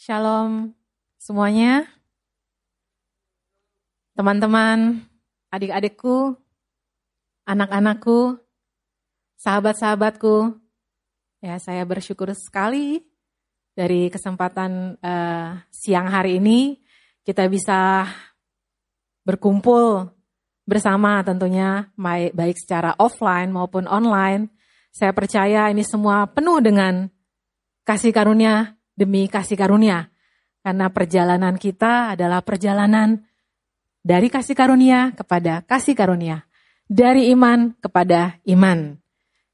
Shalom semuanya, teman-teman, adik-adikku, anak-anakku, sahabat-sahabatku. Ya, saya bersyukur sekali dari kesempatan uh, siang hari ini kita bisa berkumpul bersama tentunya baik secara offline maupun online. Saya percaya ini semua penuh dengan kasih karunia demi kasih karunia. Karena perjalanan kita adalah perjalanan dari kasih karunia kepada kasih karunia. Dari iman kepada iman.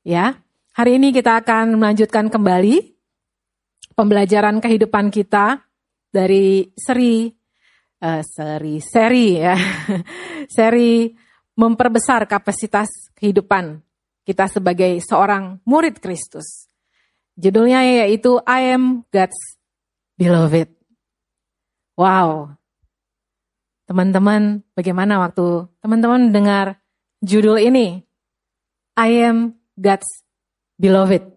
Ya, hari ini kita akan melanjutkan kembali pembelajaran kehidupan kita dari seri uh, seri seri ya seri memperbesar kapasitas kehidupan kita sebagai seorang murid Kristus. Judulnya yaitu I am God's beloved. Wow. Teman-teman, bagaimana waktu teman-teman dengar judul ini? I am God's beloved.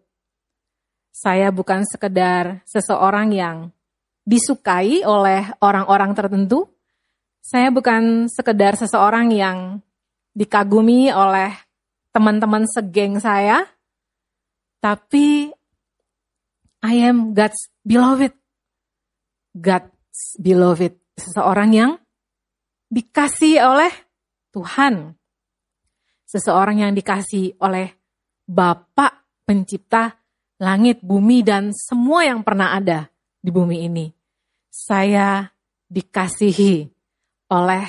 Saya bukan sekedar seseorang yang disukai oleh orang-orang tertentu. Saya bukan sekedar seseorang yang dikagumi oleh teman-teman segeng saya. Tapi I am God's beloved. God's beloved. Seseorang yang dikasih oleh Tuhan. Seseorang yang dikasih oleh Bapak pencipta langit, bumi, dan semua yang pernah ada di bumi ini. Saya dikasihi oleh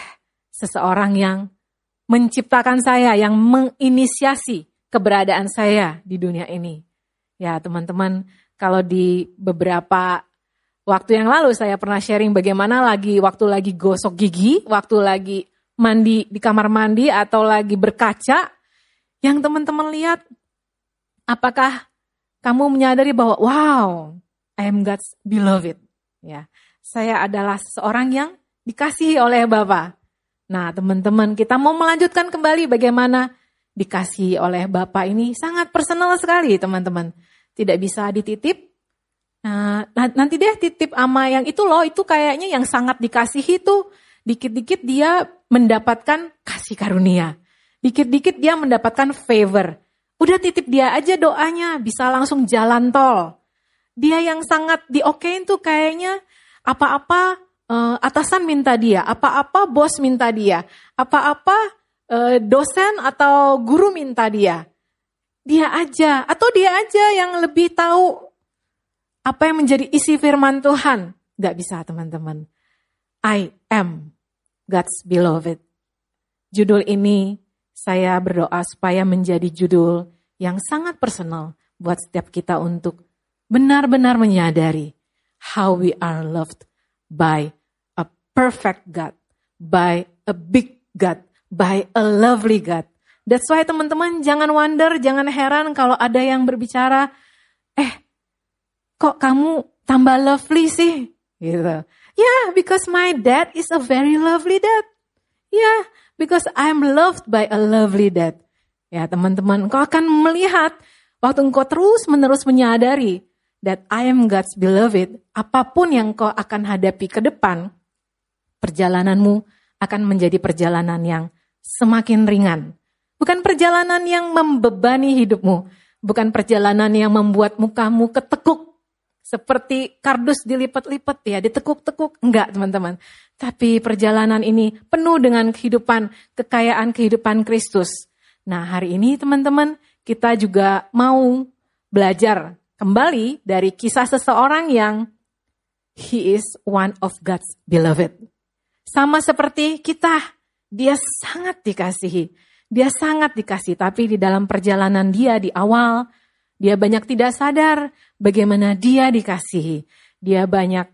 seseorang yang menciptakan saya, yang menginisiasi keberadaan saya di dunia ini. Ya teman-teman, kalau di beberapa waktu yang lalu saya pernah sharing bagaimana lagi waktu lagi gosok gigi, waktu lagi mandi di kamar mandi atau lagi berkaca, yang teman-teman lihat apakah kamu menyadari bahwa wow, I am God's beloved. Ya, saya adalah seorang yang dikasihi oleh Bapa. Nah, teman-teman, kita mau melanjutkan kembali bagaimana dikasihi oleh Bapa ini sangat personal sekali, teman-teman. Tidak bisa dititip. Nah, nanti deh titip ama yang itu loh, itu kayaknya yang sangat dikasihi itu dikit-dikit dia mendapatkan kasih karunia. Dikit-dikit dia mendapatkan favor. Udah titip dia aja doanya, bisa langsung jalan tol. Dia yang sangat diokein tuh kayaknya apa-apa uh, atasan minta dia, apa-apa bos minta dia, apa-apa uh, dosen atau guru minta dia. Dia aja, atau dia aja yang lebih tahu apa yang menjadi isi firman Tuhan. Gak bisa teman-teman. I am God's beloved. Judul ini saya berdoa supaya menjadi judul yang sangat personal buat setiap kita untuk benar-benar menyadari how we are loved by a perfect God, by a big God, by a lovely God. That's why teman-teman jangan wonder, jangan heran kalau ada yang berbicara, eh kok kamu tambah lovely sih? Gitu. Yeah, because my dad is a very lovely dad. Yeah, Because I'm loved by a lovely dad. Ya teman-teman, engkau akan melihat waktu engkau terus menerus menyadari that I am God's beloved, apa pun yang kau akan hadapi ke depan, perjalananmu akan menjadi perjalanan yang semakin ringan. Bukan perjalanan yang membebani hidupmu, bukan perjalanan yang membuat mukamu ketekuk seperti kardus dilipat-lipat ya, ditekuk-tekuk. Enggak teman-teman. Tapi perjalanan ini penuh dengan kehidupan, kekayaan kehidupan Kristus. Nah hari ini teman-teman kita juga mau belajar kembali dari kisah seseorang yang he is one of God's beloved. Sama seperti kita, dia sangat dikasihi. Dia sangat dikasih, tapi di dalam perjalanan dia di awal, dia banyak tidak sadar bagaimana dia dikasihi. Dia banyak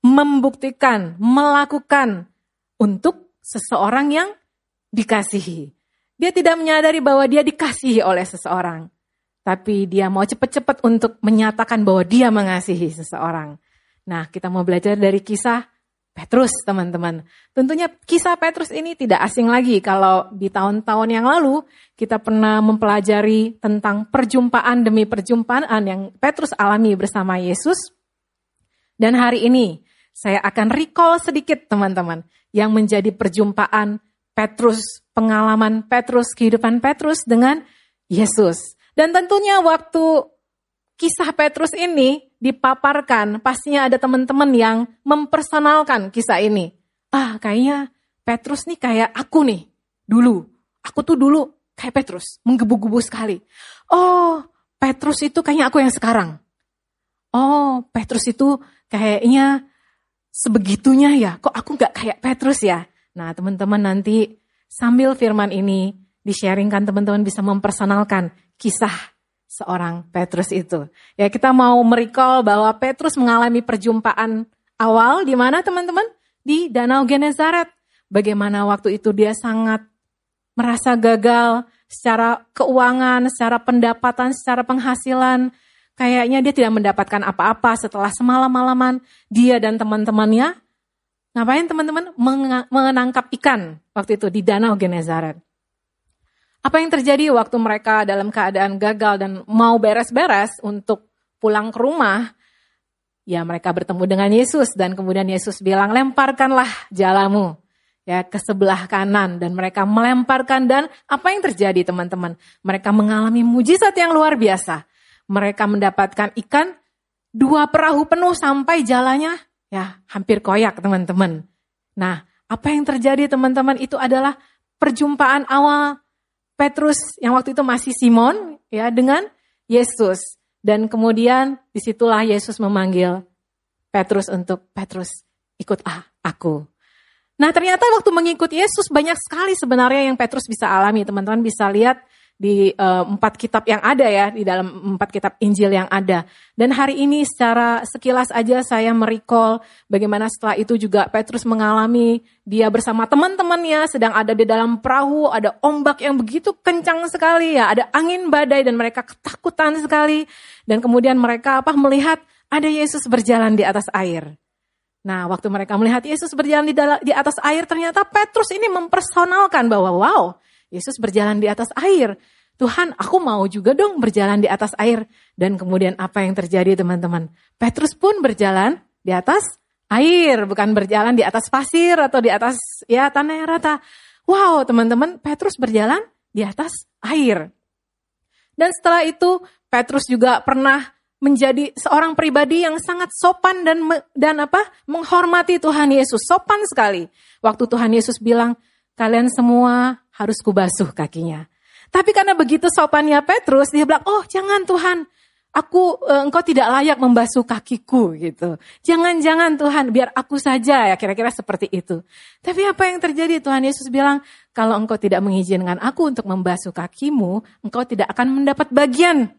membuktikan, melakukan untuk seseorang yang dikasihi. Dia tidak menyadari bahwa dia dikasihi oleh seseorang. Tapi dia mau cepat-cepat untuk menyatakan bahwa dia mengasihi seseorang. Nah, kita mau belajar dari kisah Petrus, teman-teman. Tentunya kisah Petrus ini tidak asing lagi kalau di tahun-tahun yang lalu kita pernah mempelajari tentang perjumpaan demi perjumpaan yang Petrus alami bersama Yesus. Dan hari ini saya akan recall sedikit teman-teman yang menjadi perjumpaan Petrus, pengalaman Petrus, kehidupan Petrus dengan Yesus. Dan tentunya waktu kisah Petrus ini dipaparkan, pastinya ada teman-teman yang mempersonalkan kisah ini. Ah, kayaknya Petrus nih kayak aku nih, dulu. Aku tuh dulu kayak Petrus, menggebu-gebu sekali. Oh, Petrus itu kayaknya aku yang sekarang. Oh, Petrus itu kayaknya sebegitunya ya, kok aku gak kayak Petrus ya? Nah teman-teman nanti sambil firman ini di-sharingkan teman-teman bisa mempersonalkan kisah seorang Petrus itu. Ya kita mau merecall bahwa Petrus mengalami perjumpaan awal di mana teman-teman? Di Danau Genezaret. Bagaimana waktu itu dia sangat merasa gagal secara keuangan, secara pendapatan, secara penghasilan, Kayaknya dia tidak mendapatkan apa-apa setelah semalam-malaman dia dan teman-temannya. Ngapain teman-teman? Menangkap ikan waktu itu di Danau Genezaret. Apa yang terjadi waktu mereka dalam keadaan gagal dan mau beres-beres untuk pulang ke rumah? Ya mereka bertemu dengan Yesus dan kemudian Yesus bilang lemparkanlah jalamu ya ke sebelah kanan dan mereka melemparkan dan apa yang terjadi teman-teman? Mereka mengalami mujizat yang luar biasa mereka mendapatkan ikan dua perahu penuh sampai jalannya ya hampir koyak teman-teman. Nah, apa yang terjadi teman-teman itu adalah perjumpaan awal Petrus yang waktu itu masih Simon ya dengan Yesus dan kemudian di situlah Yesus memanggil Petrus untuk Petrus ikutlah aku. Nah ternyata waktu mengikut Yesus banyak sekali sebenarnya yang Petrus bisa alami teman-teman bisa lihat di uh, empat kitab yang ada ya, di dalam empat kitab Injil yang ada. Dan hari ini secara sekilas aja saya merecall bagaimana setelah itu juga Petrus mengalami dia bersama teman-temannya sedang ada di dalam perahu, ada ombak yang begitu kencang sekali ya, ada angin badai dan mereka ketakutan sekali. Dan kemudian mereka apa melihat ada Yesus berjalan di atas air. Nah, waktu mereka melihat Yesus berjalan di, di atas air, ternyata Petrus ini mempersonalkan bahwa wow, Yesus berjalan di atas air. Tuhan, aku mau juga dong berjalan di atas air. Dan kemudian apa yang terjadi teman-teman? Petrus pun berjalan di atas air, bukan berjalan di atas pasir atau di atas ya tanah yang rata. Wow, teman-teman, Petrus berjalan di atas air. Dan setelah itu Petrus juga pernah menjadi seorang pribadi yang sangat sopan dan dan apa? menghormati Tuhan Yesus. Sopan sekali. Waktu Tuhan Yesus bilang, kalian semua harus kubasuh kakinya. Tapi karena begitu sopannya Petrus, dia bilang, oh jangan Tuhan, aku uh, engkau tidak layak membasuh kakiku gitu. Jangan-jangan Tuhan, biar aku saja ya kira-kira seperti itu. Tapi apa yang terjadi? Tuhan Yesus bilang, kalau engkau tidak mengizinkan aku untuk membasuh kakimu, engkau tidak akan mendapat bagian.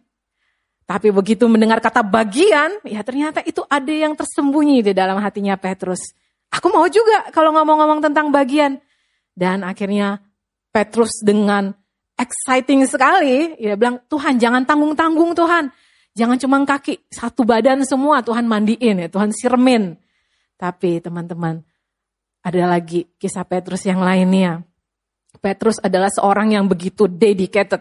Tapi begitu mendengar kata bagian, ya ternyata itu ada yang tersembunyi di dalam hatinya Petrus. Aku mau juga kalau ngomong-ngomong tentang bagian. Dan akhirnya Petrus dengan exciting sekali, ya bilang, Tuhan jangan tanggung-tanggung Tuhan. Jangan cuma kaki, satu badan semua Tuhan mandiin ya, Tuhan sirmin. Tapi teman-teman, ada lagi kisah Petrus yang lainnya. Petrus adalah seorang yang begitu dedicated,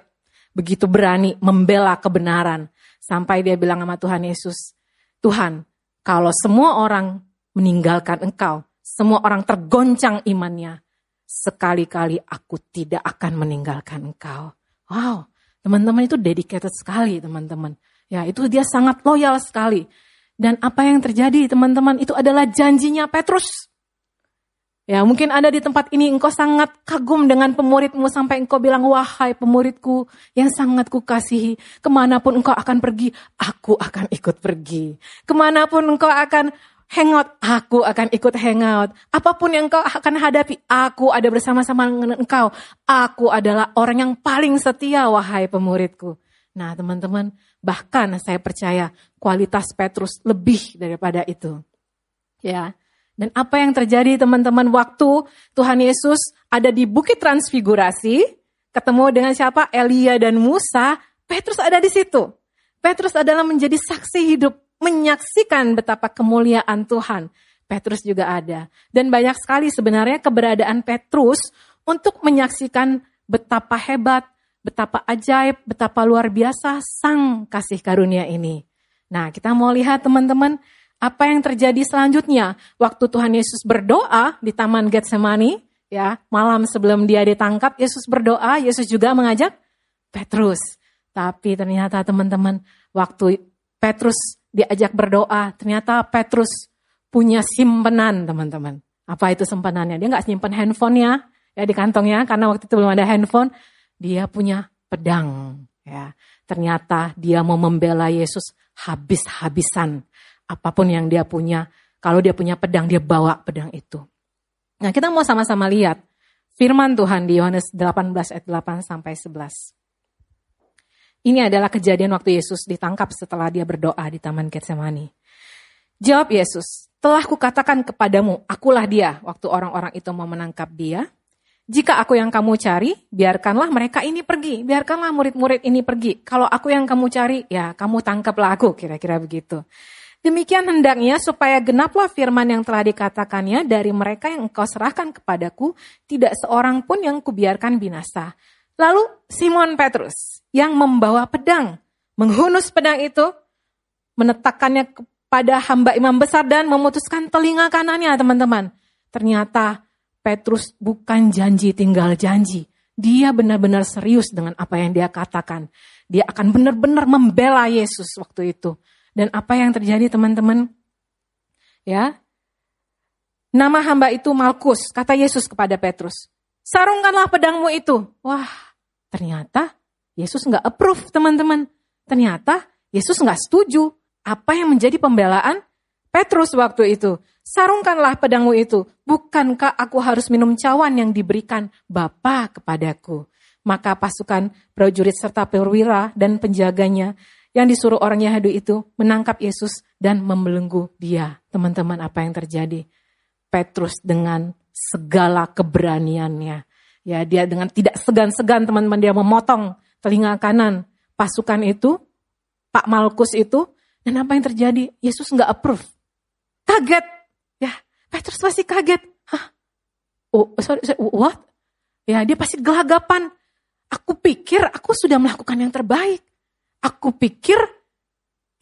begitu berani membela kebenaran. Sampai dia bilang sama Tuhan Yesus, Tuhan, kalau semua orang meninggalkan engkau, semua orang tergoncang imannya, sekali-kali aku tidak akan meninggalkan engkau. Wow, teman-teman itu dedicated sekali teman-teman. Ya itu dia sangat loyal sekali. Dan apa yang terjadi teman-teman itu adalah janjinya Petrus. Ya mungkin ada di tempat ini engkau sangat kagum dengan pemuridmu sampai engkau bilang wahai pemuridku yang sangat kukasihi. Ke mana pun engkau akan pergi, aku akan ikut pergi. Ke mana pun engkau akan hangout, aku akan ikut hangout. Apa pun yang engkau akan hadapi, aku ada bersama-sama dengan engkau. Aku adalah orang yang paling setia, wahai pemuridku. Nah teman-teman, bahkan saya percaya kualitas Petrus lebih daripada itu. Ya, dan apa yang terjadi teman-teman waktu Tuhan Yesus ada di Bukit Transfigurasi, ketemu dengan siapa? Elia dan Musa, Petrus ada di situ. Petrus adalah menjadi saksi hidup menyaksikan betapa kemuliaan Tuhan. Petrus juga ada. Dan banyak sekali sebenarnya keberadaan Petrus untuk menyaksikan betapa hebat, betapa ajaib, betapa luar biasa sang kasih karunia ini. Nah, kita mau lihat teman-teman, Apa yang terjadi selanjutnya? Waktu Tuhan Yesus berdoa di Taman Getsemani, ya, malam sebelum dia ditangkap, Yesus berdoa, Yesus juga mengajak Petrus. Tapi ternyata teman-teman, waktu Petrus diajak berdoa, ternyata Petrus punya simpenan teman-teman. Apa itu simpenannya? Dia nggak simpan handphonenya ya di kantongnya karena waktu itu belum ada handphone. Dia punya pedang. Ya, ternyata dia mau membela Yesus habis-habisan. Apa pun yang dia punya, kalau dia punya pedang, dia bawa pedang itu. Nah, kita mau sama-sama lihat firman Tuhan di Yohanes 18 ayat 8 sampai 11. Ini adalah kejadian waktu Yesus ditangkap setelah dia berdoa di Taman Getsemani. Jawab Yesus, telah kukatakan kepadamu, akulah dia waktu orang-orang itu mau menangkap dia. Jika aku yang kamu cari, biarkanlah mereka ini pergi. Biarkanlah murid-murid ini pergi. Kalau aku yang kamu cari, ya kamu tangkaplah aku, kira-kira begitu. Demikian hendaknya supaya genaplah firman yang telah dikatakannya dari mereka yang engkau serahkan kepadaku, tidak seorang pun yang kubiarkan binasa. Lalu Simon Petrus yang membawa pedang, menghunus pedang itu, menetakkannya kepada hamba imam besar dan memutuskan telinga kanannya teman-teman. Ternyata Petrus bukan janji tinggal janji. Dia benar-benar serius dengan apa yang dia katakan. Dia akan benar-benar membela Yesus waktu itu. Dan apa yang terjadi teman-teman? Ya, Nama hamba itu Malkus, kata Yesus kepada Petrus. Sarungkanlah pedangmu itu. Wah, ternyata Yesus nggak approve teman-teman. Ternyata Yesus nggak setuju. Apa yang menjadi pembelaan Petrus waktu itu? Sarungkanlah pedangmu itu. Bukankah aku harus minum cawan yang diberikan Bapa kepadaku? Maka pasukan prajurit serta perwira dan penjaganya yang disuruh orang Yahudi itu menangkap Yesus dan membelenggu dia. Teman-teman apa yang terjadi? Petrus dengan segala keberaniannya Ya, dia dengan tidak segan-segan teman-teman dia memotong telinga kanan pasukan itu, Pak Malkus itu, dan apa yang terjadi? Yesus nggak approve. Kaget. Ya, Petrus pasti kaget. Hah? Oh, sorry, sorry, what? Ya, dia pasti gelagapan. Aku pikir aku sudah melakukan yang terbaik. Aku pikir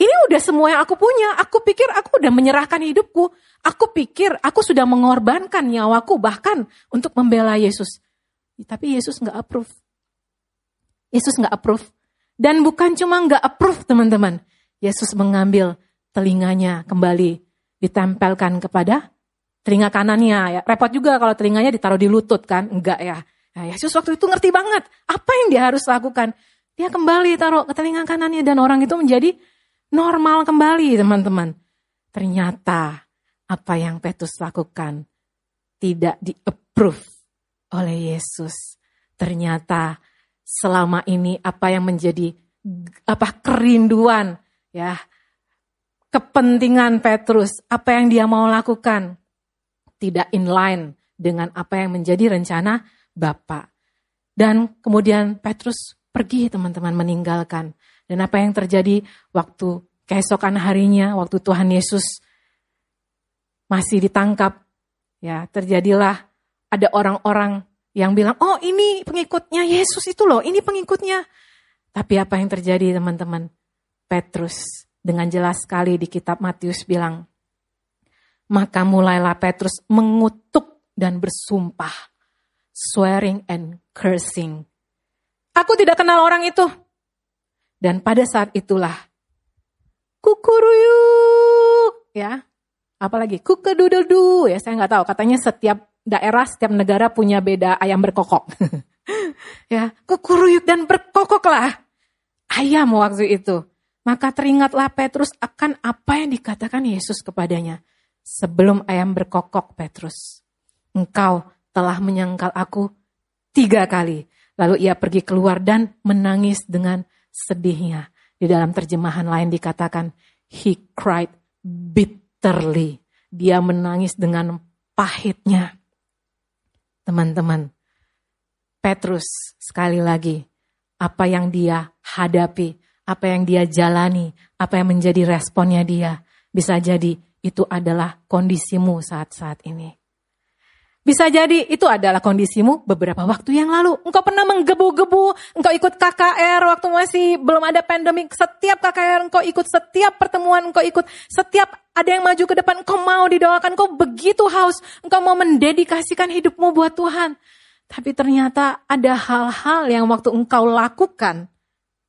ini udah semua yang aku punya. Aku pikir aku udah menyerahkan hidupku. Aku pikir aku sudah mengorbankan nyawaku bahkan untuk membela Yesus. Tapi Yesus nggak approve. Yesus nggak approve. Dan bukan cuma nggak approve teman-teman. Yesus mengambil telinganya kembali ditempelkan kepada telinga kanannya. Ya. Repot juga kalau telinganya ditaruh di lutut kan. Enggak ya. Nah, Yesus waktu itu ngerti banget apa yang dia harus lakukan. Dia kembali taruh ke telinga kanannya dan orang itu menjadi normal kembali teman-teman. Ternyata apa yang Petrus lakukan tidak di-approve oleh Yesus. Ternyata selama ini apa yang menjadi apa kerinduan ya kepentingan Petrus, apa yang dia mau lakukan tidak inline dengan apa yang menjadi rencana Bapak. Dan kemudian Petrus pergi teman-teman meninggalkan. Dan apa yang terjadi waktu keesokan harinya, waktu Tuhan Yesus masih ditangkap, ya terjadilah ada orang-orang yang bilang, oh ini pengikutnya Yesus itu loh, ini pengikutnya. Tapi apa yang terjadi teman-teman? Petrus dengan jelas sekali di kitab Matius bilang, maka mulailah Petrus mengutuk dan bersumpah, swearing and cursing. Aku tidak kenal orang itu. Dan pada saat itulah, kukuruyuk, ya, apalagi kukedududu, ya saya nggak tahu, katanya setiap daerah, setiap negara punya beda ayam berkokok. ya, kekuruyuk dan berkokoklah ayam waktu itu. Maka teringatlah Petrus akan apa yang dikatakan Yesus kepadanya. Sebelum ayam berkokok Petrus, engkau telah menyangkal aku tiga kali. Lalu ia pergi keluar dan menangis dengan sedihnya. Di dalam terjemahan lain dikatakan, he cried bitterly. Dia menangis dengan pahitnya. Teman-teman, Petrus sekali lagi, apa yang dia hadapi, apa yang dia jalani, apa yang menjadi responnya dia, bisa jadi itu adalah kondisimu saat-saat ini. Bisa jadi itu adalah kondisimu beberapa waktu yang lalu. Engkau pernah menggebu-gebu, engkau ikut KKR waktu masih belum ada pandemik. Setiap KKR engkau ikut, setiap pertemuan engkau ikut, setiap ada yang maju ke depan, engkau mau didoakan, engkau begitu haus, engkau mau mendedikasikan hidupmu buat Tuhan. Tapi ternyata ada hal-hal yang waktu engkau lakukan,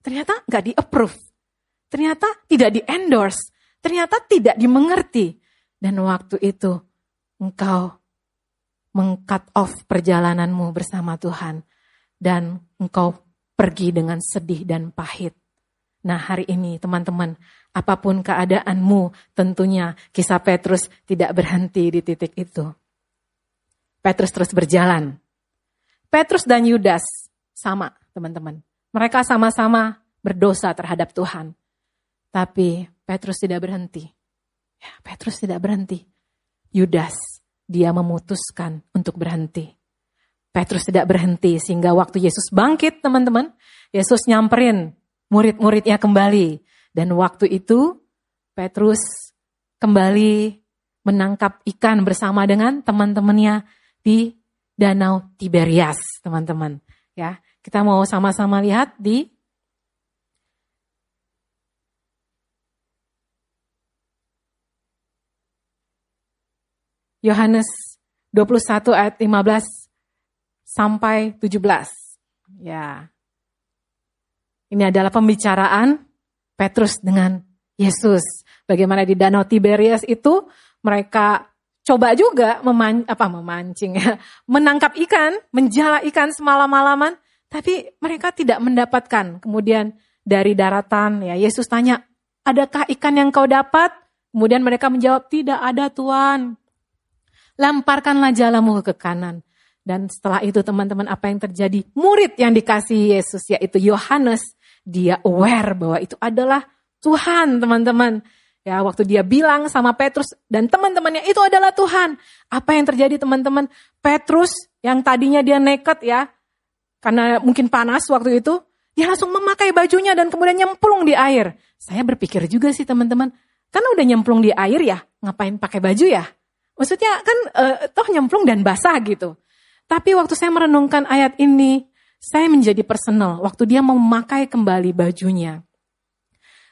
ternyata nggak di-approve. Ternyata tidak di-endorse. Ternyata tidak dimengerti. Dan waktu itu engkau mengcut off perjalananmu bersama Tuhan dan engkau pergi dengan sedih dan pahit. Nah hari ini teman-teman, apa pun keadaanmu tentunya kisah Petrus tidak berhenti di titik itu. Petrus terus berjalan. Petrus dan Yudas sama teman-teman. Mereka sama-sama berdosa terhadap Tuhan. Tapi Petrus tidak berhenti. Ya, Petrus tidak berhenti. Yudas dia memutuskan untuk berhenti. Petrus tidak berhenti sehingga waktu Yesus bangkit teman-teman, Yesus nyamperin murid-muridnya kembali. Dan waktu itu Petrus kembali menangkap ikan bersama dengan teman-temannya di Danau Tiberias, teman-teman. Ya, kita mau sama-sama lihat di Yohanes 21 ayat 15 sampai 17. Ya. Ini adalah pembicaraan Petrus dengan Yesus. Bagaimana di Danau Tiberias itu mereka coba juga meman, apa memancing ya, menangkap ikan, menjala ikan semalam-malaman, tapi mereka tidak mendapatkan. Kemudian dari daratan ya Yesus tanya, "Adakah ikan yang kau dapat?" Kemudian mereka menjawab, "Tidak ada, Tuhan." Lemparkanlah jalamu ke kanan. Dan setelah itu teman-teman apa yang terjadi? Murid yang dikasih Yesus yaitu Yohanes, dia aware bahwa itu adalah Tuhan teman-teman. Ya waktu dia bilang sama Petrus dan teman-temannya itu adalah Tuhan. Apa yang terjadi teman-teman? Petrus yang tadinya dia nekat ya, karena mungkin panas waktu itu, dia langsung memakai bajunya dan kemudian nyemplung di air. Saya berpikir juga sih teman-teman, karena udah nyemplung di air ya, ngapain pakai baju ya? Maksudnya kan uh, toh nyemplung dan basah gitu. Tapi waktu saya merenungkan ayat ini, saya menjadi personal. Waktu dia memakai kembali bajunya,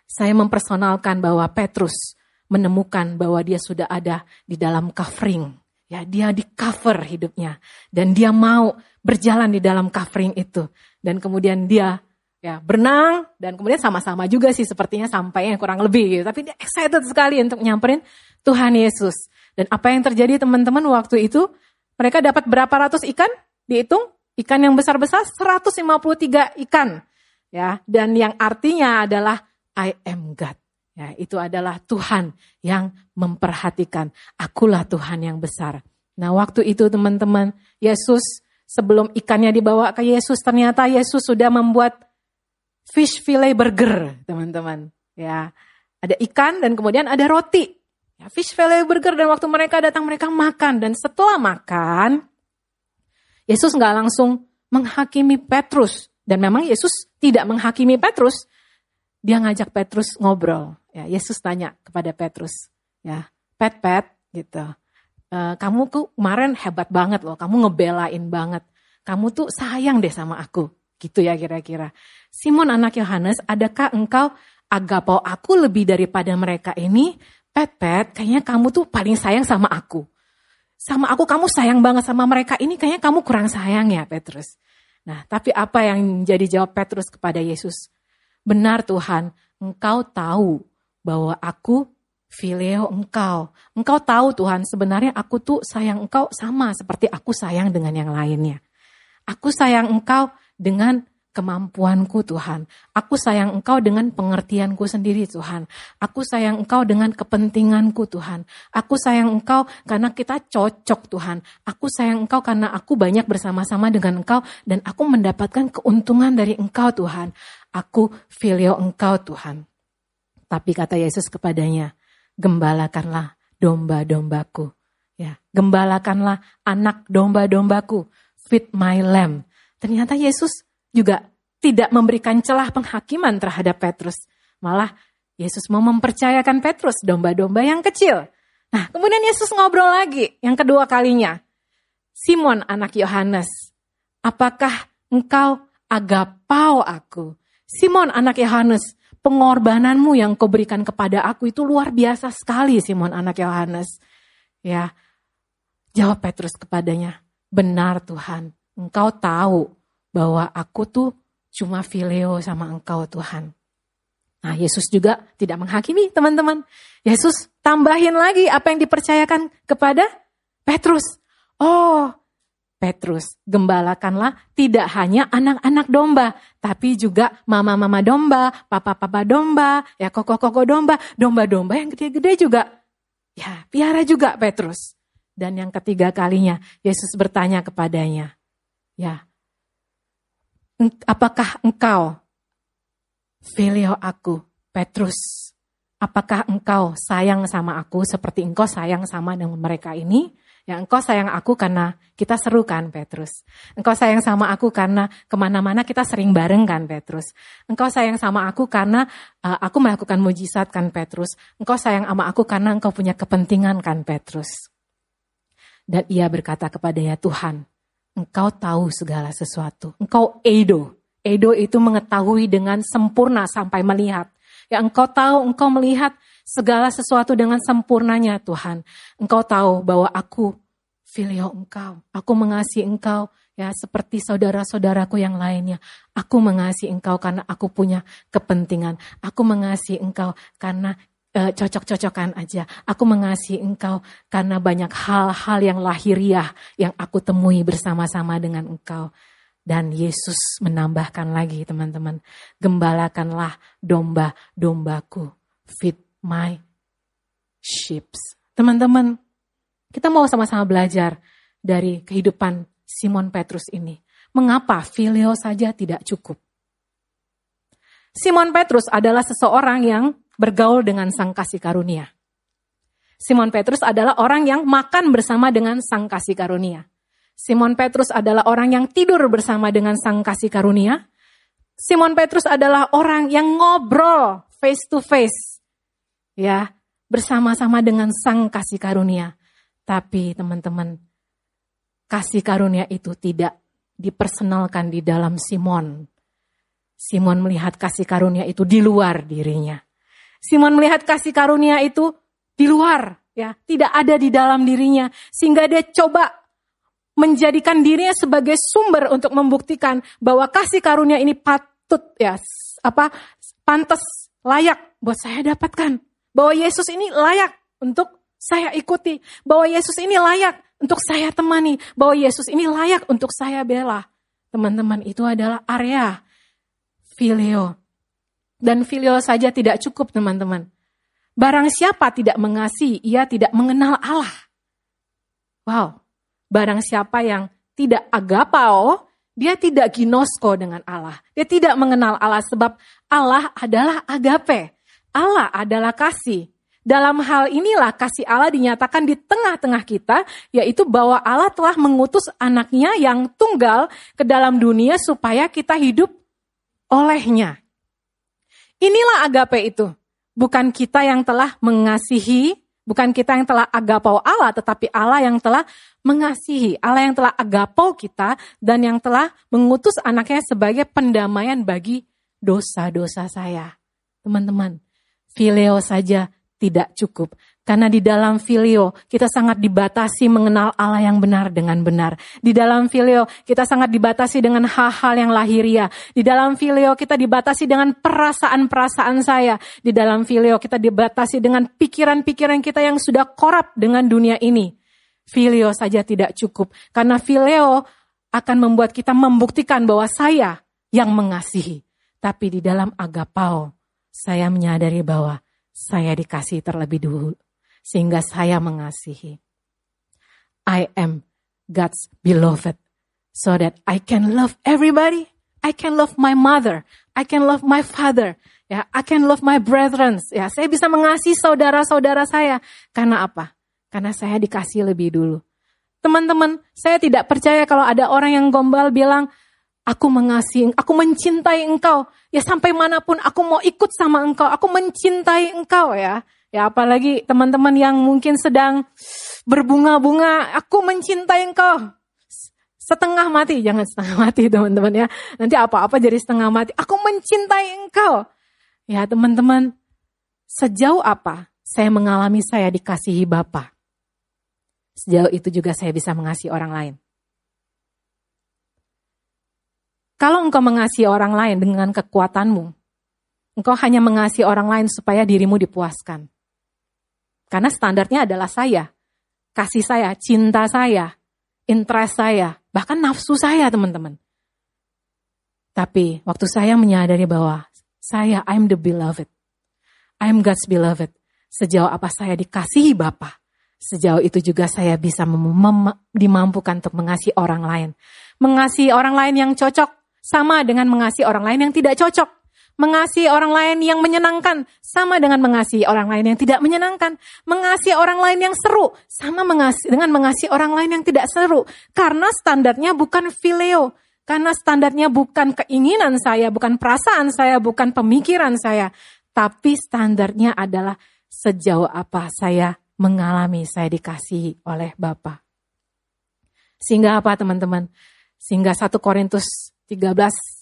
saya mempersonalkan bahwa Petrus menemukan bahwa dia sudah ada di dalam covering. Ya, dia di cover hidupnya dan dia mau berjalan di dalam covering itu. Dan kemudian dia ya berenang dan kemudian sama-sama juga sih sepertinya sampai yang kurang lebih gitu. Tapi dia excited sekali untuk nyamperin Tuhan Yesus. Dan apa yang terjadi teman-teman waktu itu? Mereka dapat berapa ratus ikan? Dihitung ikan yang besar-besar 153 ikan. Ya, dan yang artinya adalah I am God. Ya, itu adalah Tuhan yang memperhatikan. Akulah Tuhan yang besar. Nah, waktu itu teman-teman, Yesus sebelum ikannya dibawa ke Yesus, ternyata Yesus sudah membuat fish fillet burger, teman-teman. Ya, ada ikan dan kemudian ada roti. Ya, fish burger dan waktu mereka datang mereka makan dan setelah makan Yesus nggak langsung menghakimi Petrus dan memang Yesus tidak menghakimi Petrus. Dia ngajak Petrus ngobrol. Ya, Yesus tanya kepada Petrus, ya, Pet Pet gitu. E, kamu tuh kemarin hebat banget loh, kamu ngebelain banget. Kamu tuh sayang deh sama aku, gitu ya kira-kira. Simon anak Yohanes, adakah engkau agapau aku lebih daripada mereka ini? Pet, Pet, kayaknya kamu tuh paling sayang sama aku. Sama aku kamu sayang banget sama mereka ini kayaknya kamu kurang sayang ya Petrus. Nah tapi apa yang jadi jawab Petrus kepada Yesus? Benar Tuhan, engkau tahu bahwa aku fileo engkau. Engkau tahu Tuhan sebenarnya aku tuh sayang engkau sama seperti aku sayang dengan yang lainnya. Aku sayang engkau dengan kemampuanku Tuhan. Aku sayang Engkau dengan pengertianku sendiri Tuhan. Aku sayang Engkau dengan kepentinganku Tuhan. Aku sayang Engkau karena kita cocok Tuhan. Aku sayang Engkau karena aku banyak bersama-sama dengan Engkau dan aku mendapatkan keuntungan dari Engkau Tuhan. Aku filio Engkau Tuhan. Tapi kata Yesus kepadanya, gembalakanlah domba-dombaku. Ya, gembalakanlah anak domba-dombaku. Feed my lamb. Ternyata Yesus juga tidak memberikan celah penghakiman terhadap Petrus. Malah Yesus mau mempercayakan Petrus domba-domba yang kecil. Nah, kemudian Yesus ngobrol lagi yang kedua kalinya. Simon anak Yohanes, apakah engkau agapau aku? Simon anak Yohanes, pengorbananmu yang kau berikan kepada aku itu luar biasa sekali Simon anak Yohanes. Ya, jawab Petrus kepadanya, benar Tuhan, engkau tahu bahwa aku tuh cuma fileo sama engkau Tuhan. Nah Yesus juga tidak menghakimi teman-teman. Yesus tambahin lagi apa yang dipercayakan kepada Petrus. Oh Petrus, gembalakanlah tidak hanya anak-anak domba, tapi juga mama-mama domba, papa-papa domba, ya koko-koko domba, domba-domba yang gede-gede juga. Ya, piara juga Petrus. Dan yang ketiga kalinya, Yesus bertanya kepadanya, ya, apakah engkau Filio aku, Petrus, apakah engkau sayang sama aku seperti engkau sayang sama dengan mereka ini? Ya engkau sayang aku karena kita seru kan Petrus. Engkau sayang sama aku karena ke mana-mana kita sering bareng kan Petrus. Engkau sayang sama aku karena uh, aku melakukan mujizat kan Petrus. Engkau sayang sama aku karena engkau punya kepentingan kan Petrus. Dan ia berkata kepadanya Tuhan, engkau tahu segala sesuatu. Engkau Edo, Edo itu mengetahui dengan sempurna sampai melihat. Ya engkau tahu, engkau melihat segala sesuatu dengan sempurnanya Tuhan. Engkau tahu bahwa aku filio engkau. Aku mengasihi engkau ya seperti saudara-saudaraku yang lainnya. Aku mengasihi engkau karena aku punya kepentingan. Aku mengasihi engkau karena uh, cocok-cocokan aja. Aku mengasihi engkau karena banyak hal-hal yang lahiriah yang aku temui bersama-sama dengan engkau. Dan Yesus menambahkan lagi teman-teman, gembalakanlah domba-dombaku, feed my sheep. Teman-teman, kita mau sama-sama belajar dari kehidupan Simon Petrus ini. Mengapa filio saja tidak cukup? Simon Petrus adalah seseorang yang bergaul dengan sang kasih karunia. Simon Petrus adalah orang yang makan bersama dengan sang kasih karunia. Simon Petrus adalah orang yang tidur bersama dengan sang kasih karunia. Simon Petrus adalah orang yang ngobrol face to face. Ya, bersama-sama dengan sang kasih karunia. Tapi teman-teman, kasih karunia itu tidak dipersonalkan di dalam Simon. Simon melihat kasih karunia itu di luar dirinya. Simon melihat kasih karunia itu di luar, ya, tidak ada di dalam dirinya sehingga dia coba menjadikan dirinya sebagai sumber untuk membuktikan bahwa kasih karunia ini patut ya apa pantas layak buat saya dapatkan. Bahwa Yesus ini layak untuk saya ikuti. Bahwa Yesus ini layak untuk saya temani. Bahwa Yesus ini layak untuk saya bela. Teman-teman itu adalah area filio dan filio saja tidak cukup teman-teman barang siapa tidak mengasihi ia tidak mengenal Allah wow barang siapa yang tidak agapao, dia tidak ginosko dengan Allah. Dia tidak mengenal Allah sebab Allah adalah agape. Allah adalah kasih. Dalam hal inilah kasih Allah dinyatakan di tengah-tengah kita, yaitu bahwa Allah telah mengutus anaknya yang tunggal ke dalam dunia supaya kita hidup olehnya. Inilah agape itu. Bukan kita yang telah mengasihi Bukan kita yang telah agapau Allah, tetapi Allah yang telah mengasihi. Allah yang telah agapau kita dan yang telah mengutus anaknya sebagai pendamaian bagi dosa-dosa saya. Teman-teman, fileo saja tidak cukup. Karena di dalam filio kita sangat dibatasi mengenal Allah yang benar dengan benar. Di dalam filio kita sangat dibatasi dengan hal-hal yang lahiria. Di dalam filio kita dibatasi dengan perasaan-perasaan saya. Di dalam filio kita dibatasi dengan pikiran-pikiran kita yang sudah korup dengan dunia ini. Filio saja tidak cukup. Karena filio akan membuat kita membuktikan bahwa saya yang mengasihi. Tapi di dalam agapao saya menyadari bahwa saya dikasih terlebih dulu sehingga saya mengasihi. I am God's beloved so that I can love everybody. I can love my mother. I can love my father. Ya, I can love my brethren. Ya, saya bisa mengasihi saudara-saudara saya. Karena apa? Karena saya dikasih lebih dulu. Teman-teman, saya tidak percaya kalau ada orang yang gombal bilang, aku mengasihi, aku mencintai engkau. Ya sampai mana pun aku mau ikut sama engkau, aku mencintai engkau ya. Ya apalagi teman-teman yang mungkin sedang berbunga-bunga, aku mencintai engkau. setengah mati, jangan setengah mati teman-teman ya. Nanti apa-apa jadi setengah mati. Aku mencintai engkau. Ya teman-teman, sejauh apa saya mengalami saya dikasihi Bapa. Sejauh itu juga saya bisa mengasihi orang lain. Kalau engkau mengasihi orang lain dengan kekuatanmu, engkau hanya mengasihi orang lain supaya dirimu dipuaskan. Karena standarnya adalah saya, kasih saya, cinta saya, interest saya, bahkan nafsu saya teman-teman. Tapi waktu saya menyadari bahwa saya, I'm the beloved. I'm God's beloved. Sejauh apa saya dikasihi Bapa, sejauh itu juga saya bisa dimampukan untuk mengasihi orang lain. Mengasihi orang lain yang cocok sama dengan mengasihi orang lain yang tidak cocok. Mengasihi orang lain yang menyenangkan sama dengan mengasihi orang lain yang tidak menyenangkan. Mengasihi orang lain yang seru sama dengan mengasihi orang lain yang tidak seru. Karena standarnya bukan fileo. Karena standarnya bukan keinginan saya, bukan perasaan saya, bukan pemikiran saya. Tapi standarnya adalah sejauh apa saya mengalami saya dikasihi oleh Bapa. Sehingga apa teman-teman? Sehingga 1 Korintus 13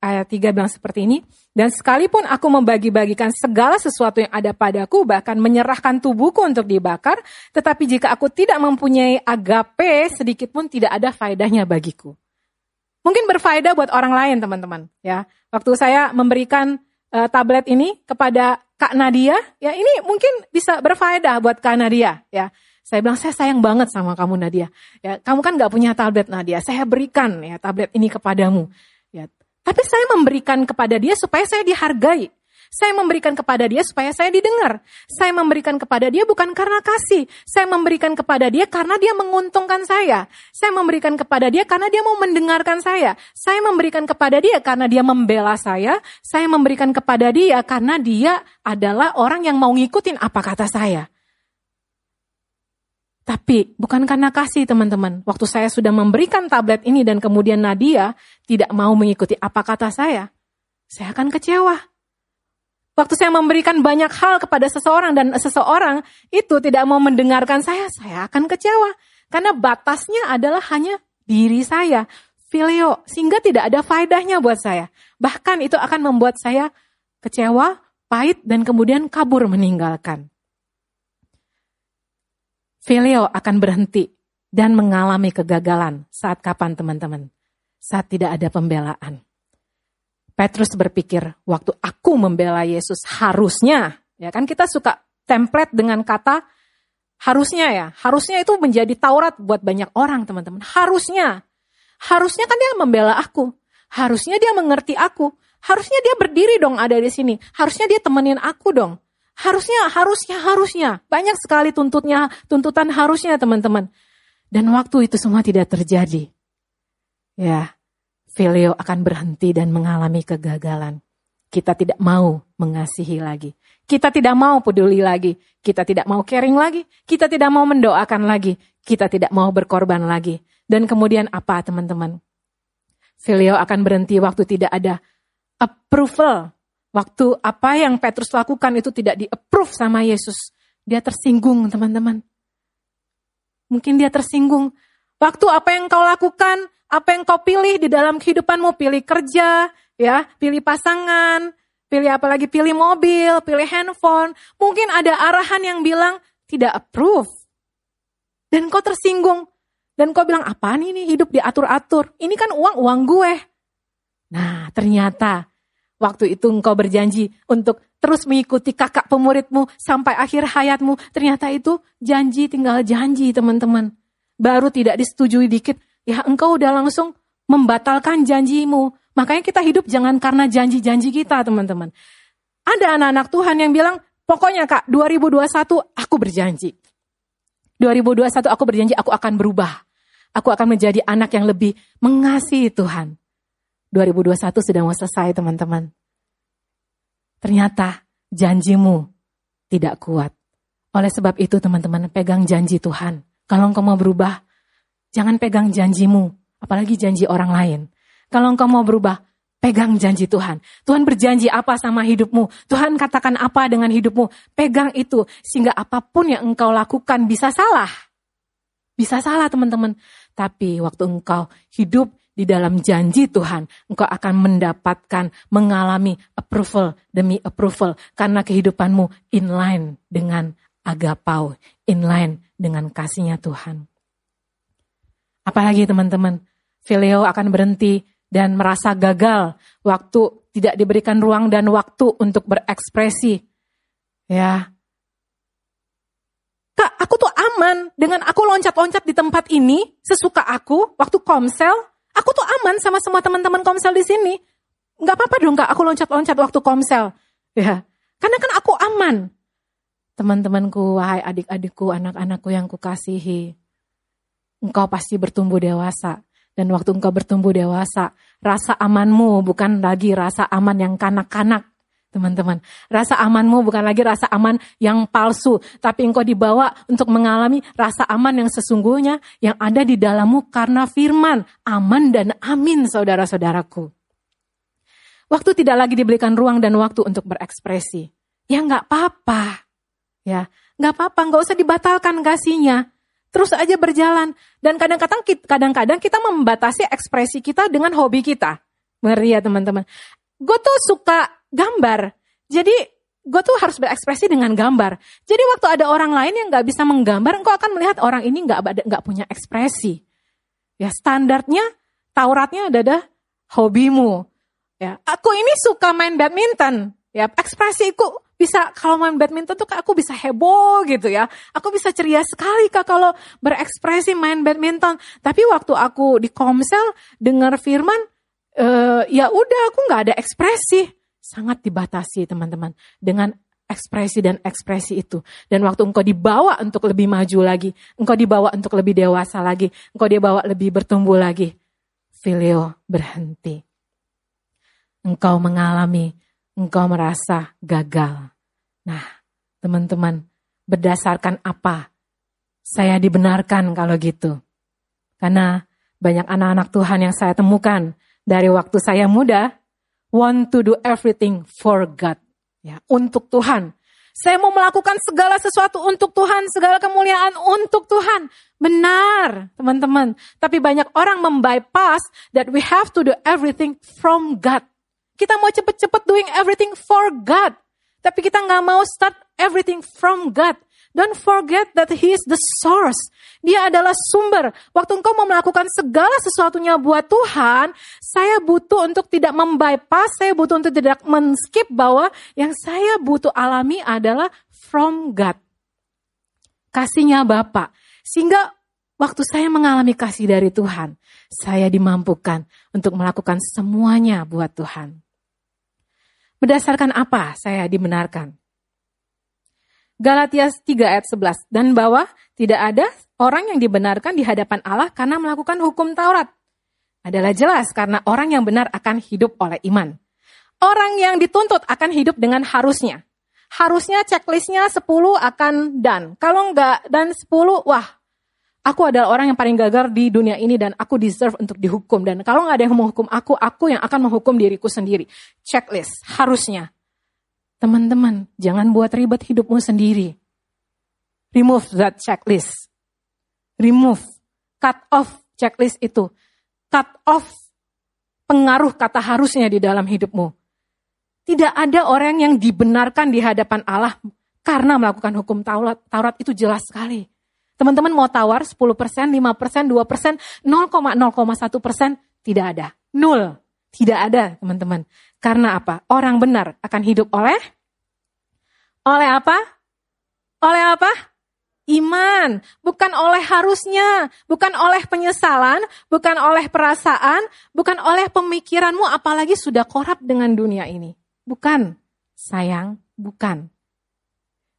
ayat 3 bilang seperti ini, dan sekalipun aku membagi-bagikan segala sesuatu yang ada padaku, bahkan menyerahkan tubuhku untuk dibakar, tetapi jika aku tidak mempunyai agape, sedikit pun tidak ada faedahnya bagiku. Mungkin berfaedah buat orang lain teman-teman. ya. Waktu saya memberikan uh, tablet ini kepada Kak Nadia, ya ini mungkin bisa berfaedah buat Kak Nadia. ya. Saya bilang saya sayang banget sama kamu Nadia. Ya, kamu kan gak punya tablet Nadia. Saya berikan ya tablet ini kepadamu. Tapi saya memberikan kepada dia supaya saya dihargai. Saya memberikan kepada dia supaya saya didengar. Saya memberikan kepada dia bukan karena kasih. Saya memberikan kepada dia karena dia menguntungkan saya. Saya memberikan kepada dia karena dia mau mendengarkan saya. Saya memberikan kepada dia karena dia membela saya. Saya memberikan kepada dia karena dia adalah orang yang mau ngikutin apa kata saya. Tapi bukan karena kasih teman-teman. Waktu saya sudah memberikan tablet ini dan kemudian Nadia tidak mau mengikuti apa kata saya, saya akan kecewa. Waktu saya memberikan banyak hal kepada seseorang dan seseorang itu tidak mau mendengarkan saya, saya akan kecewa. Karena batasnya adalah hanya diri saya, filio, sehingga tidak ada faedahnya buat saya. Bahkan itu akan membuat saya kecewa, pahit, dan kemudian kabur meninggalkan. Filio akan berhenti dan mengalami kegagalan saat kapan teman-teman? Saat tidak ada pembelaan. Petrus berpikir, waktu aku membela Yesus harusnya, ya kan kita suka template dengan kata harusnya ya, harusnya itu menjadi Taurat buat banyak orang teman-teman. Harusnya, harusnya kan dia membela aku, harusnya dia mengerti aku, harusnya dia berdiri dong ada di sini, harusnya dia temenin aku dong. Harusnya, harusnya, harusnya. Banyak sekali tuntutnya, tuntutan harusnya teman-teman. Dan waktu itu semua tidak terjadi. Ya, Filio akan berhenti dan mengalami kegagalan. Kita tidak mau mengasihi lagi. Kita tidak mau peduli lagi. Kita tidak mau caring lagi. Kita tidak mau mendoakan lagi. Kita tidak mau berkorban lagi. Dan kemudian apa teman-teman? Filio akan berhenti waktu tidak ada approval Waktu apa yang Petrus lakukan itu tidak di-approve sama Yesus. Dia tersinggung teman-teman. Mungkin dia tersinggung. Waktu apa yang kau lakukan, apa yang kau pilih di dalam kehidupanmu, pilih kerja, ya, pilih pasangan, pilih apa lagi, pilih mobil, pilih handphone. Mungkin ada arahan yang bilang tidak approve. Dan kau tersinggung. Dan kau bilang, apa ini hidup diatur-atur? Ini kan uang-uang gue. Nah, ternyata Waktu itu engkau berjanji untuk terus mengikuti kakak pemuridmu sampai akhir hayatmu. Ternyata itu janji tinggal janji teman-teman. Baru tidak disetujui dikit, ya engkau udah langsung membatalkan janjimu. Makanya kita hidup jangan karena janji-janji kita teman-teman. Ada anak-anak Tuhan yang bilang, pokoknya kak 2021 aku berjanji. 2021 aku berjanji aku akan berubah. Aku akan menjadi anak yang lebih mengasihi Tuhan. 2021 sudah mau selesai teman-teman. Ternyata janjimu tidak kuat. Oleh sebab itu teman-teman pegang janji Tuhan. Kalau engkau mau berubah, jangan pegang janjimu, apalagi janji orang lain. Kalau engkau mau berubah, pegang janji Tuhan. Tuhan berjanji apa sama hidupmu. Tuhan katakan apa dengan hidupmu. Pegang itu sehingga apa pun yang engkau lakukan bisa salah. Bisa salah teman-teman. Tapi waktu engkau hidup di dalam janji Tuhan, engkau akan mendapatkan, mengalami approval demi approval. Karena kehidupanmu inline dengan agapau, inline dengan kasihnya Tuhan. Apalagi teman-teman, Filio akan berhenti dan merasa gagal waktu tidak diberikan ruang dan waktu untuk berekspresi. Ya. Kak, aku tuh aman dengan aku loncat-loncat di tempat ini sesuka aku waktu komsel. Aku tuh aman sama semua teman-teman komsel di sini. Gak apa-apa dong kak, aku loncat-loncat waktu komsel. Ya, karena kan aku aman. Teman-temanku, wahai adik-adikku, anak-anakku yang kukasihi. Engkau pasti bertumbuh dewasa. Dan waktu engkau bertumbuh dewasa, rasa amanmu bukan lagi rasa aman yang kanak-kanak. Teman-teman, rasa amanmu bukan lagi rasa aman yang palsu, tapi engkau dibawa untuk mengalami rasa aman yang sesungguhnya yang ada di dalammu karena firman, aman dan amin saudara-saudaraku. Waktu tidak lagi diberikan ruang dan waktu untuk berekspresi. Ya nggak apa-apa. Ya, nggak apa-apa, nggak usah dibatalkan kasihnya. Terus aja berjalan. Dan kadang-kadang kadang-kadang kita membatasi ekspresi kita dengan hobi kita. Ngeri ya teman-teman. Gue tuh suka gambar. Jadi gue tuh harus berekspresi dengan gambar. Jadi waktu ada orang lain yang nggak bisa menggambar, engkau akan melihat orang ini nggak nggak punya ekspresi. Ya standarnya, Tauratnya adalah hobimu. Ya, aku ini suka main badminton. Ya, ekspresiku bisa kalau main badminton tuh aku bisa heboh gitu ya. Aku bisa ceria sekali kak kalau berekspresi main badminton. Tapi waktu aku di komsel dengar firman, uh, ya udah aku nggak ada ekspresi sangat dibatasi teman-teman dengan ekspresi dan ekspresi itu. Dan waktu engkau dibawa untuk lebih maju lagi, engkau dibawa untuk lebih dewasa lagi, engkau dibawa lebih bertumbuh lagi, filio berhenti. Engkau mengalami, engkau merasa gagal. Nah, teman-teman, berdasarkan apa saya dibenarkan kalau gitu? Karena banyak anak-anak Tuhan yang saya temukan dari waktu saya muda, want to do everything for God. Ya, untuk Tuhan. Saya mau melakukan segala sesuatu untuk Tuhan, segala kemuliaan untuk Tuhan. Benar, teman-teman. Tapi banyak orang membypass that we have to do everything from God. Kita mau cepet-cepet doing everything for God. Tapi kita nggak mau start everything from God. Don't forget that He is the source. Dia adalah sumber. Waktu engkau mau melakukan segala sesuatunya buat Tuhan, saya butuh untuk tidak membypass, saya butuh untuk tidak men-skip bahwa yang saya butuh alami adalah from God. Kasihnya Bapak. Sehingga waktu saya mengalami kasih dari Tuhan, saya dimampukan untuk melakukan semuanya buat Tuhan. Berdasarkan apa saya dibenarkan? Galatia 3 ayat 11. Dan bahwa tidak ada orang yang dibenarkan di hadapan Allah karena melakukan hukum Taurat. Adalah jelas karena orang yang benar akan hidup oleh iman. Orang yang dituntut akan hidup dengan harusnya. Harusnya checklistnya 10 akan dan. Kalau enggak dan 10, wah aku adalah orang yang paling gagal di dunia ini dan aku deserve untuk dihukum. Dan kalau nggak ada yang menghukum aku, aku yang akan menghukum diriku sendiri. Checklist, harusnya. Teman-teman, jangan buat ribet hidupmu sendiri. Remove that checklist. Remove, cut off checklist itu. Cut off pengaruh kata harusnya di dalam hidupmu. Tidak ada orang yang dibenarkan di hadapan Allah karena melakukan hukum Taurat. Taurat itu jelas sekali. Teman-teman mau tawar 10%, 5%, 2%, 0,01%, tidak ada. Nol. Tidak ada, teman-teman. Karena apa? Orang benar akan hidup oleh oleh apa? Oleh apa? Iman, bukan oleh harusnya, bukan oleh penyesalan, bukan oleh perasaan, bukan oleh pemikiranmu apalagi sudah korup dengan dunia ini. Bukan, sayang, bukan.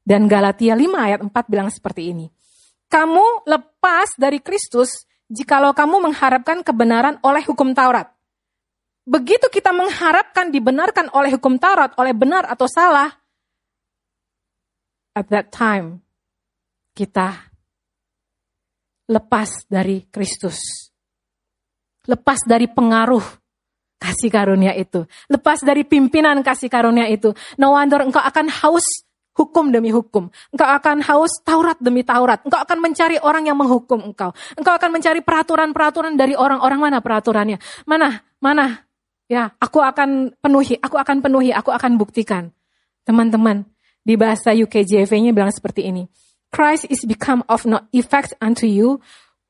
Dan Galatia 5 ayat 4 bilang seperti ini. Kamu lepas dari Kristus jikalau kamu mengharapkan kebenaran oleh hukum Taurat. Begitu kita mengharapkan dibenarkan oleh hukum Taurat, oleh benar atau salah, at that time kita lepas dari Kristus. Lepas dari pengaruh kasih karunia itu. Lepas dari pimpinan kasih karunia itu. No wonder engkau akan haus hukum demi hukum. Engkau akan haus Taurat demi Taurat. Engkau akan mencari orang yang menghukum engkau. Engkau akan mencari peraturan-peraturan dari orang-orang mana peraturannya. Mana, mana. Ya, aku akan penuhi, aku akan penuhi, aku akan buktikan. Teman-teman, di bahasa UKJV-nya bilang seperti ini. Christ is become of no effect unto you,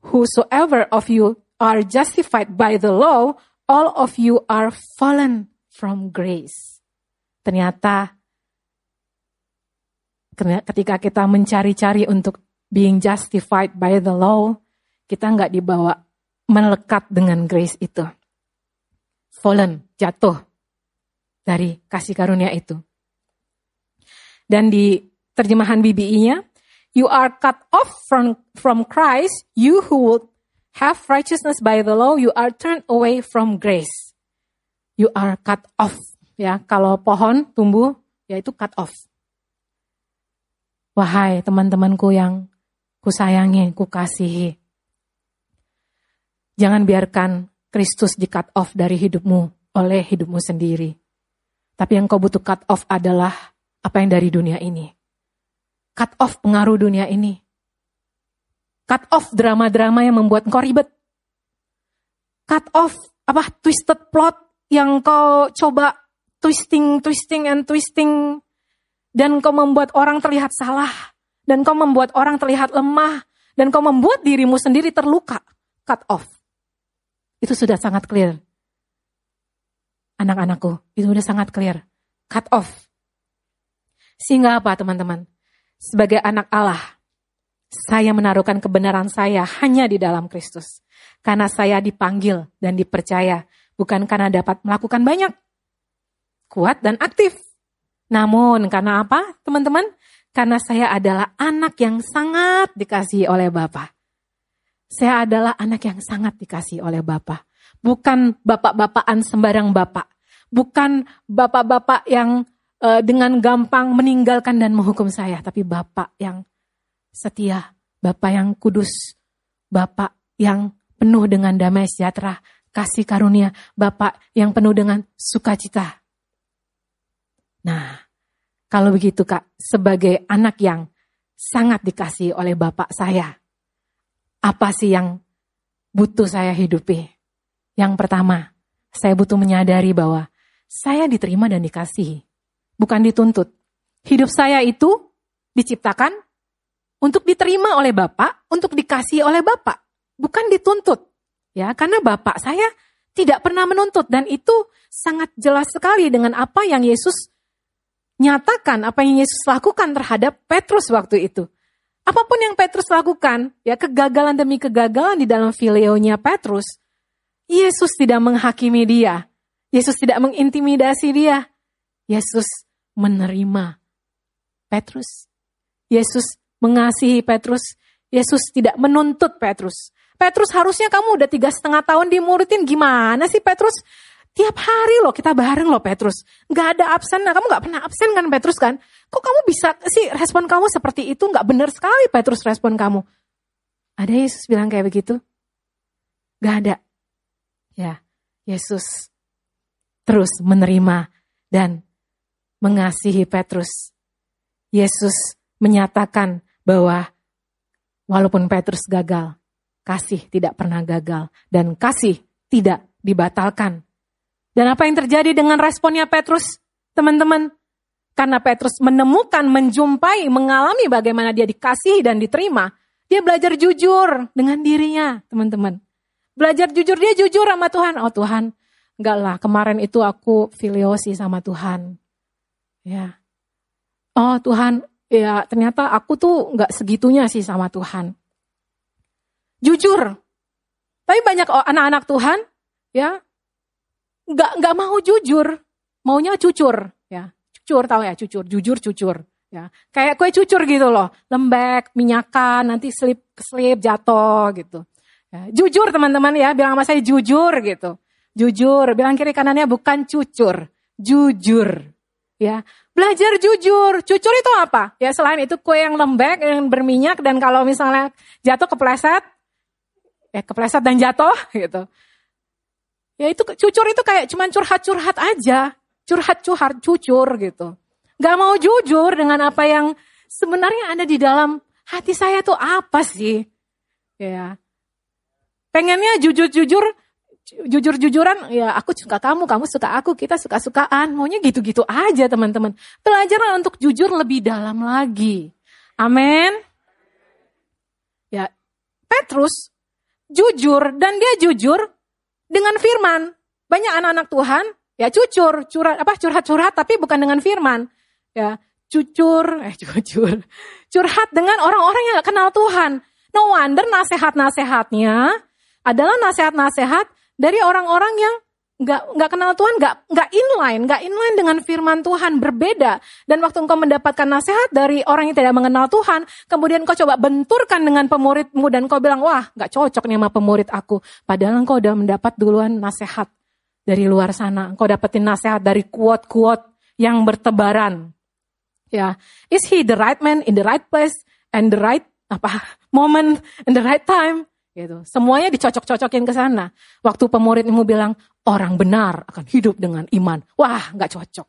whosoever of you are justified by the law, all of you are fallen from grace. Ternyata ketika kita mencari-cari untuk being justified by the law, kita nggak dibawa melekat dengan grace itu. Fallen, jatuh dari kasih karunia itu. Dan di terjemahan BBI-nya, you are cut off from from Christ, you who would have righteousness by the law, you are turned away from grace. You are cut off. Ya, kalau pohon tumbuh, yaitu cut off. Wahai teman-temanku yang kusayangi, kukasihi. Jangan biarkan Kristus di cut off dari hidupmu oleh hidupmu sendiri. Tapi yang kau butuh cut off adalah apa yang dari dunia ini. Cut off pengaruh dunia ini. Cut off drama-drama yang membuat kau ribet. Cut off apa twisted plot yang kau coba twisting, twisting, and twisting dan kau membuat orang terlihat salah, dan kau membuat orang terlihat lemah, dan kau membuat dirimu sendiri terluka, cut off. Itu sudah sangat clear. Anak-anakku, itu sudah sangat clear. Cut off. Sehingga apa teman-teman? Sebagai anak Allah, saya menaruhkan kebenaran saya hanya di dalam Kristus. Karena saya dipanggil dan dipercaya, bukan karena dapat melakukan banyak. Kuat dan aktif, namun karena apa teman-teman? Karena saya adalah anak yang sangat dikasihi oleh Bapak. Saya adalah anak yang sangat dikasihi oleh Bapak. Bukan bapak-bapakan sembarang bapak. Bukan bapak-bapak yang uh, dengan gampang meninggalkan dan menghukum saya. Tapi bapak yang setia. Bapak yang kudus. Bapak yang penuh dengan damai sejahtera. Kasih karunia. Bapak yang penuh dengan sukacita. Nah, kalau begitu Kak, sebagai anak yang sangat dikasih oleh Bapak saya, apa sih yang butuh saya hidupi? Yang pertama, saya butuh menyadari bahwa saya diterima dan dikasihi, bukan dituntut. Hidup saya itu diciptakan untuk diterima oleh Bapak, untuk dikasih oleh Bapak, bukan dituntut. Ya, karena Bapak saya tidak pernah menuntut dan itu sangat jelas sekali dengan apa yang Yesus nyatakan apa yang Yesus lakukan terhadap Petrus waktu itu. Apa pun yang Petrus lakukan, ya kegagalan demi kegagalan di dalam fileonya Petrus, Yesus tidak menghakimi dia. Yesus tidak mengintimidasi dia. Yesus menerima Petrus. Yesus mengasihi Petrus. Yesus tidak menuntut Petrus. Petrus harusnya kamu udah tiga setengah tahun dimuridin. Gimana sih Petrus? Tiap hari loh kita bareng loh Petrus. Gak ada absen, nah, kamu gak pernah absen kan Petrus kan? Kok kamu bisa sih respon kamu seperti itu? Gak benar sekali Petrus respon kamu. Ada Yesus bilang kayak begitu? Gak ada. Ya, Yesus terus menerima dan mengasihi Petrus. Yesus menyatakan bahwa walaupun Petrus gagal, kasih tidak pernah gagal dan kasih tidak dibatalkan dan apa yang terjadi dengan responnya Petrus, teman-teman? Karena Petrus menemukan, menjumpai, mengalami bagaimana dia dikasih dan diterima. Dia belajar jujur dengan dirinya, teman-teman. Belajar jujur, dia jujur sama Tuhan. Oh Tuhan, enggak lah, kemarin itu aku filiosi sama Tuhan. Ya. Oh Tuhan, ya ternyata aku tuh enggak segitunya sih sama Tuhan. Jujur. Tapi banyak anak-anak Tuhan, ya nggak nggak mau jujur, maunya cucur, ya. Cucur tahu ya cucur, jujur cucur, ya. Kayak kue cucur gitu loh, lembek, minyakan, nanti slip slip jatuh gitu. Ya, jujur teman-teman ya, bilang sama saya jujur gitu, jujur, bilang kiri kanannya bukan cucur, jujur, ya. Belajar jujur. Cucur itu apa? Ya selain itu kue yang lembek, yang berminyak dan kalau misalnya jatuh kepleset, ya kepleset dan jatuh gitu. Ya itu cucur itu kayak cuman curhat-curhat aja. Curhat-curhat, cucur gitu. Gak mau jujur dengan apa yang sebenarnya ada di dalam hati saya tuh apa sih? Ya. Pengennya jujur-jujur, jujur-jujuran, ya aku suka kamu, kamu suka aku, kita suka-sukaan. Maunya gitu-gitu aja teman-teman. Belajarlah untuk jujur lebih dalam lagi. Amin. Ya, Petrus jujur dan dia jujur dengan firman. Banyak anak-anak Tuhan ya cucur, curhat apa curhat-curhat tapi bukan dengan firman. Ya, cucur, eh cucur. Curhat dengan orang-orang yang gak kenal Tuhan. No wonder nasihat-nasihatnya adalah nasihat-nasihat dari orang-orang yang nggak nggak kenal Tuhan, nggak nggak inline, nggak inline dengan firman Tuhan berbeda. Dan waktu engkau mendapatkan nasihat dari orang yang tidak mengenal Tuhan, kemudian kau coba benturkan dengan pemuridmu dan kau bilang wah nggak cocok nih sama pemurid aku. Padahal engkau udah mendapat duluan nasihat dari luar sana. Engkau dapetin nasihat dari quote-quote yang bertebaran. Ya, is he the right man in the right place and the right apa moment in the right time? Gitu. Semuanya dicocok-cocokin ke sana. Waktu pemuridmu bilang orang benar akan hidup dengan iman. Wah, nggak cocok.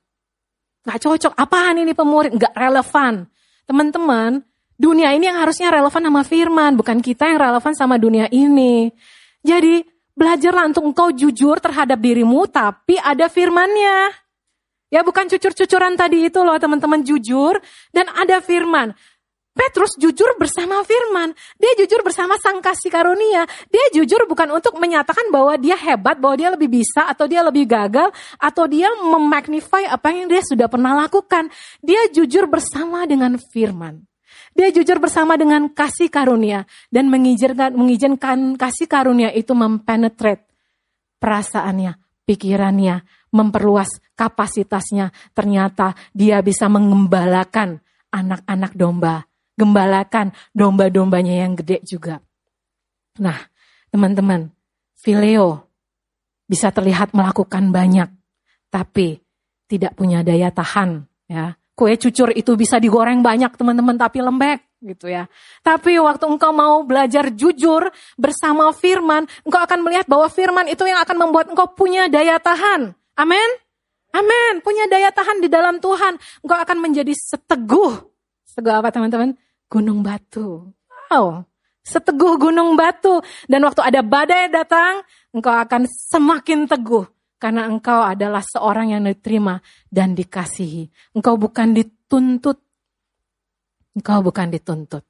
Nggak cocok. Apaan ini pemurid? Nggak relevan. Teman-teman, dunia ini yang harusnya relevan sama firman, bukan kita yang relevan sama dunia ini. Jadi, belajarlah untuk engkau jujur terhadap dirimu, tapi ada firmannya. Ya bukan cucur-cucuran tadi itu loh teman-teman jujur dan ada firman. Petrus jujur bersama firman. Dia jujur bersama sang kasih karunia. Dia jujur bukan untuk menyatakan bahwa dia hebat, bahwa dia lebih bisa, atau dia lebih gagal, atau dia memagnify apa yang dia sudah pernah lakukan. Dia jujur bersama dengan firman. Dia jujur bersama dengan kasih karunia dan mengizinkan, mengizinkan kasih karunia itu mempenetrate perasaannya, pikirannya, memperluas kapasitasnya. Ternyata dia bisa mengembalakan anak-anak domba gembalakan domba-dombanya yang gede juga. Nah, teman-teman, Fileo bisa terlihat melakukan banyak, tapi tidak punya daya tahan. Ya, kue cucur itu bisa digoreng banyak teman-teman, tapi lembek gitu ya. Tapi waktu engkau mau belajar jujur bersama Firman, engkau akan melihat bahwa Firman itu yang akan membuat engkau punya daya tahan. Amin. Amin. Punya daya tahan di dalam Tuhan. Engkau akan menjadi seteguh Seteguh apa teman-teman? Gunung batu. Wow, seteguh gunung batu. Dan waktu ada badai datang, engkau akan semakin teguh. Karena engkau adalah seorang yang diterima dan dikasihi. Engkau bukan dituntut. Engkau bukan dituntut.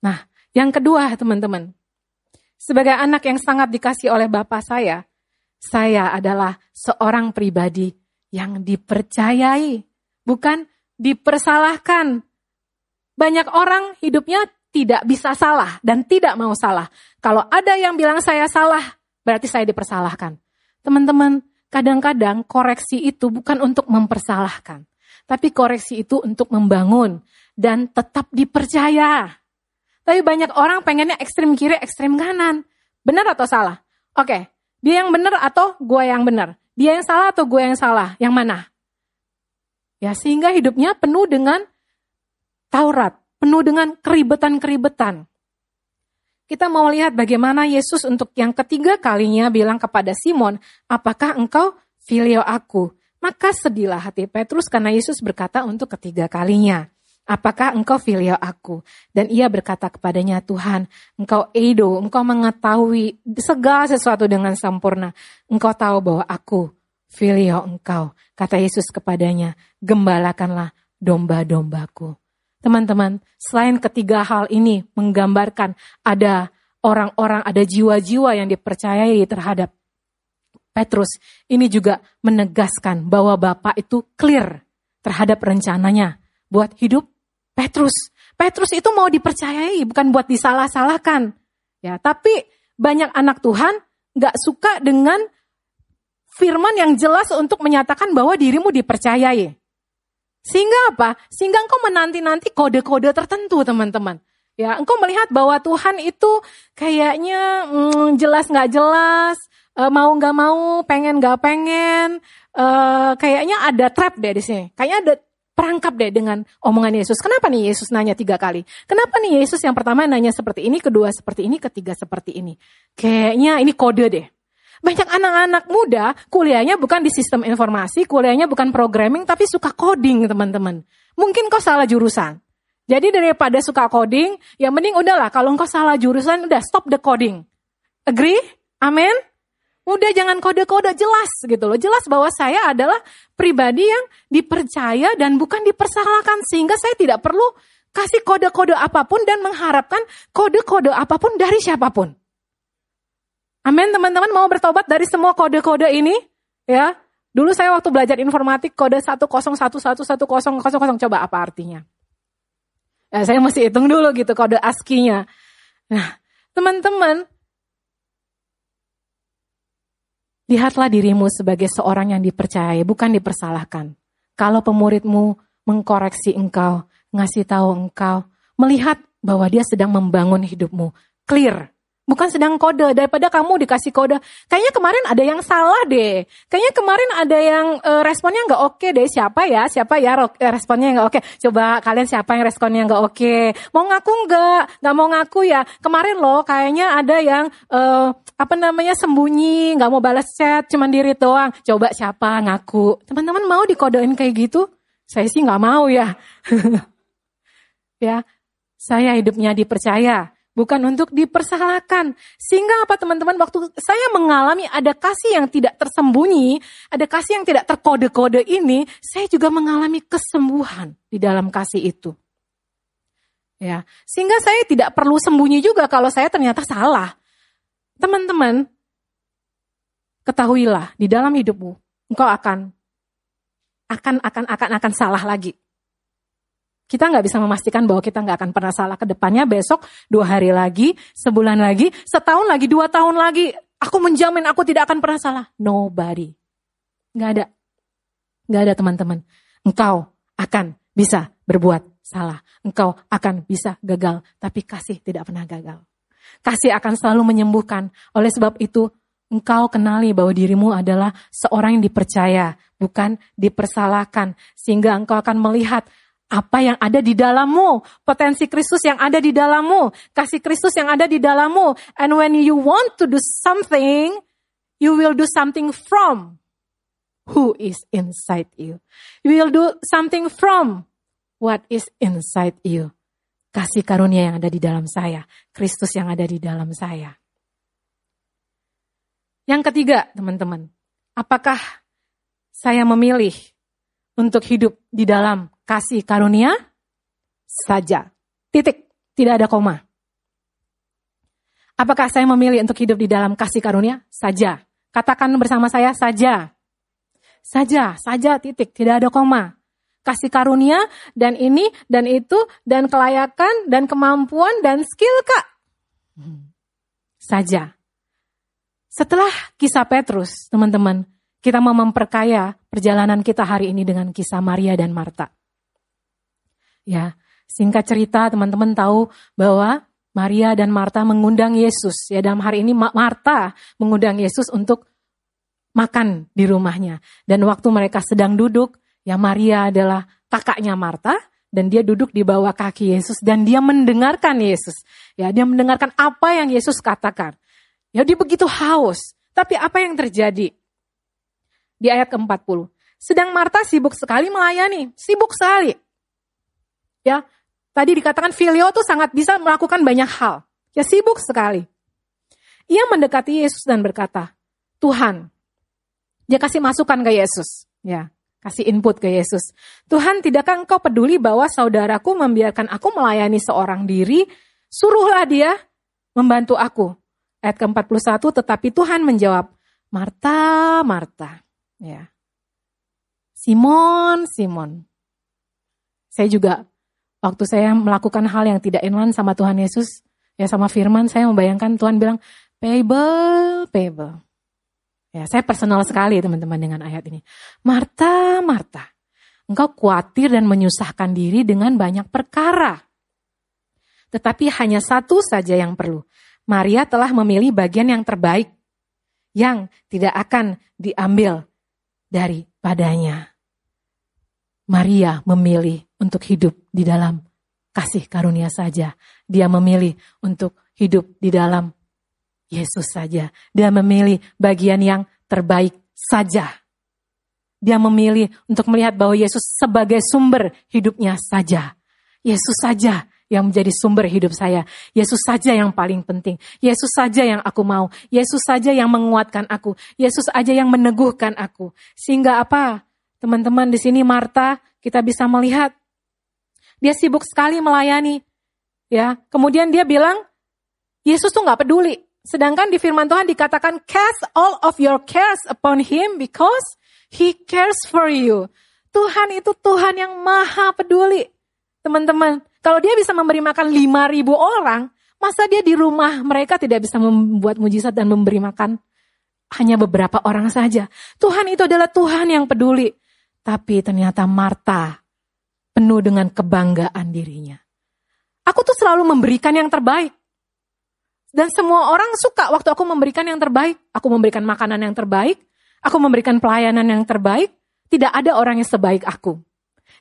Nah, yang kedua teman-teman. Sebagai anak yang sangat dikasih oleh Bapak saya, saya adalah seorang pribadi yang dipercayai. Bukan dipersalahkan, banyak orang hidupnya tidak bisa salah dan tidak mau salah. Kalau ada yang bilang saya salah, berarti saya dipersalahkan. Teman-teman, kadang-kadang koreksi itu bukan untuk mempersalahkan, tapi koreksi itu untuk membangun dan tetap dipercaya. Tapi banyak orang pengennya ekstrim kiri, ekstrim kanan. Benar atau salah? Oke, dia yang benar atau gue yang benar? Dia yang salah atau gue yang salah? Yang mana? Ya sehingga hidupnya penuh dengan Taurat, penuh dengan keribetan-keribetan. Kita mau lihat bagaimana Yesus untuk yang ketiga kalinya bilang kepada Simon, apakah engkau filio aku? Maka sedihlah hati Petrus karena Yesus berkata untuk ketiga kalinya, apakah engkau filio aku? Dan ia berkata kepadanya, Tuhan, engkau edo, engkau mengetahui segala sesuatu dengan sempurna. Engkau tahu bahwa aku filio engkau. Kata Yesus kepadanya, gembalakanlah domba-dombaku. Teman-teman, selain ketiga hal ini menggambarkan ada orang-orang, ada jiwa-jiwa yang dipercayai terhadap Petrus, ini juga menegaskan bahwa Bapak itu clear terhadap rencananya buat hidup Petrus. Petrus itu mau dipercayai, bukan buat disalah-salahkan. Ya, tapi banyak anak Tuhan nggak suka dengan firman yang jelas untuk menyatakan bahwa dirimu dipercayai. Sehingga apa? Sehingga engkau menanti-nanti kode-kode tertentu teman-teman. Ya, engkau melihat bahwa Tuhan itu kayaknya hmm, jelas nggak jelas, e, mau nggak mau, pengen nggak pengen, e, kayaknya ada trap deh di sini. Kayaknya ada perangkap deh dengan omongan Yesus. Kenapa nih Yesus nanya tiga kali? Kenapa nih Yesus yang pertama nanya seperti ini, kedua seperti ini, ketiga seperti ini? Kayaknya ini kode deh. Banyak anak-anak muda kuliahnya bukan di sistem informasi, kuliahnya bukan programming, tapi suka coding teman-teman. Mungkin kau salah jurusan. Jadi daripada suka coding, ya mending udahlah kalau kau salah jurusan, udah stop the coding. Agree? Amin? Udah jangan kode-kode jelas gitu loh. Jelas bahwa saya adalah pribadi yang dipercaya dan bukan dipersalahkan. Sehingga saya tidak perlu kasih kode-kode apa pun dan mengharapkan kode-kode apa pun dari siapa pun. Amin teman-teman mau bertobat dari semua kode-kode ini? Ya, Dulu saya waktu belajar informatik kode 101111000 coba apa artinya? Ya, saya masih hitung dulu gitu kode ASCII-nya. Nah, teman-teman, lihatlah dirimu sebagai seorang yang dipercayai, bukan dipersalahkan. Kalau pemuridmu mengkoreksi engkau, ngasih tahu engkau, melihat bahwa dia sedang membangun hidupmu, clear, Bukan sedang kode, daripada kamu dikasih kode. Kayaknya kemarin ada yang salah deh. Kayaknya kemarin ada yang uh, responnya nggak oke deh. Siapa ya? Siapa ya eh, responnya nggak oke? Coba kalian siapa yang responnya nggak oke? Mau ngaku nggak? Nggak mau ngaku ya? Kemarin loh kayaknya ada yang uh, apa namanya sembunyi, nggak mau balas chat, cuma diri doang. Coba siapa ngaku? Teman-teman mau dikodein kayak gitu? Saya sih nggak mau ya. ya, saya hidupnya dipercaya bukan untuk dipersalahkan. Sehingga apa teman-teman, waktu saya mengalami ada kasih yang tidak tersembunyi, ada kasih yang tidak terkode-kode ini, saya juga mengalami kesembuhan di dalam kasih itu. Ya, sehingga saya tidak perlu sembunyi juga kalau saya ternyata salah. Teman-teman, ketahuilah di dalam hidupmu engkau akan akan akan akan akan salah lagi. Kita nggak bisa memastikan bahwa kita nggak akan pernah salah ke depannya besok, dua hari lagi, sebulan lagi, setahun lagi, dua tahun lagi. Aku menjamin aku tidak akan pernah salah. Nobody. Nggak ada. Nggak ada teman-teman. Engkau akan bisa berbuat salah. Engkau akan bisa gagal. Tapi kasih tidak pernah gagal. Kasih akan selalu menyembuhkan. Oleh sebab itu, engkau kenali bahwa dirimu adalah seorang yang dipercaya, bukan dipersalahkan. Sehingga engkau akan melihat apa yang ada di dalammu, potensi Kristus yang ada di dalammu, kasih Kristus yang ada di dalammu. And when you want to do something, you will do something from who is inside you. You will do something from what is inside you. Kasih karunia yang ada di dalam saya, Kristus yang ada di dalam saya. Yang ketiga, teman-teman, apakah saya memilih untuk hidup di dalam kasih karunia saja. Titik, tidak ada koma. Apakah saya memilih untuk hidup di dalam kasih karunia? Saja. Katakan bersama saya saja. Saja, saja titik, tidak ada koma. Kasih karunia dan ini dan itu dan kelayakan dan kemampuan dan skill kak. Saja. Setelah kisah Petrus, teman-teman, kita mau memperkaya perjalanan kita hari ini dengan kisah Maria dan Marta. Ya, singkat cerita teman-teman tahu bahwa Maria dan Marta mengundang Yesus. Ya, dalam hari ini Marta mengundang Yesus untuk makan di rumahnya. Dan waktu mereka sedang duduk, ya Maria adalah kakaknya Marta dan dia duduk di bawah kaki Yesus dan dia mendengarkan Yesus. Ya, dia mendengarkan apa yang Yesus katakan. Ya, dia begitu haus. Tapi apa yang terjadi? Di ayat ke-40. Sedang Marta sibuk sekali melayani, sibuk sekali. Ya, tadi dikatakan Filio tuh sangat bisa melakukan banyak hal. Ya sibuk sekali. Ia mendekati Yesus dan berkata, Tuhan, dia kasih masukan ke Yesus. Ya, kasih input ke Yesus. Tuhan, tidakkah engkau peduli bahwa saudaraku membiarkan aku melayani seorang diri? Suruhlah dia membantu aku. Ayat ke-41, tetapi Tuhan menjawab, Marta, Marta. Ya. Simon, Simon. Saya juga waktu saya melakukan hal yang tidak inline sama Tuhan Yesus, ya sama firman, saya membayangkan Tuhan bilang, payable, payable. Ya, saya personal sekali teman-teman dengan ayat ini. Marta, Marta, engkau khawatir dan menyusahkan diri dengan banyak perkara. Tetapi hanya satu saja yang perlu. Maria telah memilih bagian yang terbaik, yang tidak akan diambil daripadanya. Maria memilih untuk hidup di dalam kasih karunia saja. Dia memilih untuk hidup di dalam Yesus saja. Dia memilih bagian yang terbaik saja. Dia memilih untuk melihat bahwa Yesus sebagai sumber hidupnya saja. Yesus saja yang menjadi sumber hidup saya. Yesus saja yang paling penting. Yesus saja yang aku mau. Yesus saja yang menguatkan aku. Yesus saja yang meneguhkan aku. Sehingga apa? Teman-teman di sini Marta kita bisa melihat dia sibuk sekali melayani. Ya, kemudian dia bilang Yesus tuh nggak peduli. Sedangkan di firman Tuhan dikatakan cast all of your cares upon him because he cares for you. Tuhan itu Tuhan yang maha peduli. Teman-teman, kalau dia bisa memberi makan 5000 orang, masa dia di rumah mereka tidak bisa membuat mujizat dan memberi makan hanya beberapa orang saja. Tuhan itu adalah Tuhan yang peduli. Tapi ternyata Marta penuh dengan kebanggaan dirinya. Aku tuh selalu memberikan yang terbaik. Dan semua orang suka waktu aku memberikan yang terbaik. Aku memberikan makanan yang terbaik. Aku memberikan pelayanan yang terbaik. Tidak ada orang yang sebaik aku.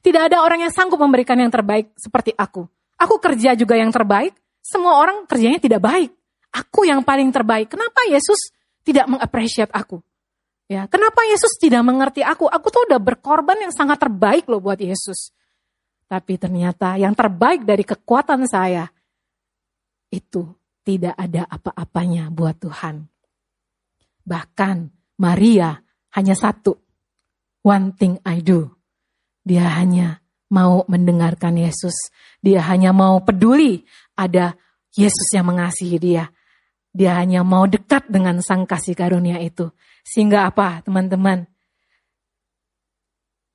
Tidak ada orang yang sanggup memberikan yang terbaik seperti aku. Aku kerja juga yang terbaik, semua orang kerjanya tidak baik. Aku yang paling terbaik. Kenapa Yesus tidak mengapresiasi aku? Ya, kenapa Yesus tidak mengerti aku? Aku tuh udah berkorban yang sangat terbaik loh buat Yesus. Tapi ternyata yang terbaik dari kekuatan saya itu tidak ada apa-apanya buat Tuhan. Bahkan Maria hanya satu. One thing I do. Dia hanya mau mendengarkan Yesus. Dia hanya mau peduli ada Yesus yang mengasihi dia. Dia hanya mau dekat dengan sang kasih karunia itu. Sehingga apa teman-teman?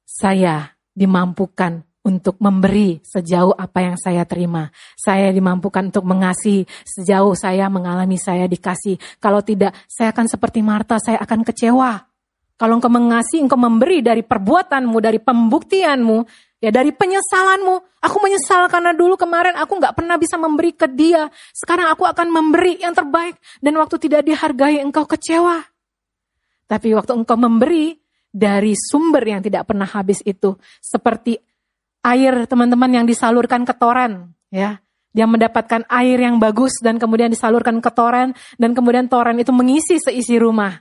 Saya dimampukan untuk memberi sejauh apa yang saya terima. Saya dimampukan untuk mengasihi sejauh saya mengalami saya dikasih. Kalau tidak, saya akan seperti Marta, saya akan kecewa. Kalau engkau mengasihi, engkau memberi dari perbuatanmu, dari pembuktianmu, ya dari penyesalanmu. Aku menyesal karena dulu kemarin aku nggak pernah bisa memberi ke dia. Sekarang aku akan memberi yang terbaik. Dan waktu tidak dihargai, engkau kecewa. Tapi waktu engkau memberi dari sumber yang tidak pernah habis itu, seperti air teman-teman yang disalurkan ke toren, ya. Dia mendapatkan air yang bagus dan kemudian disalurkan ke toren dan kemudian toren itu mengisi seisi rumah.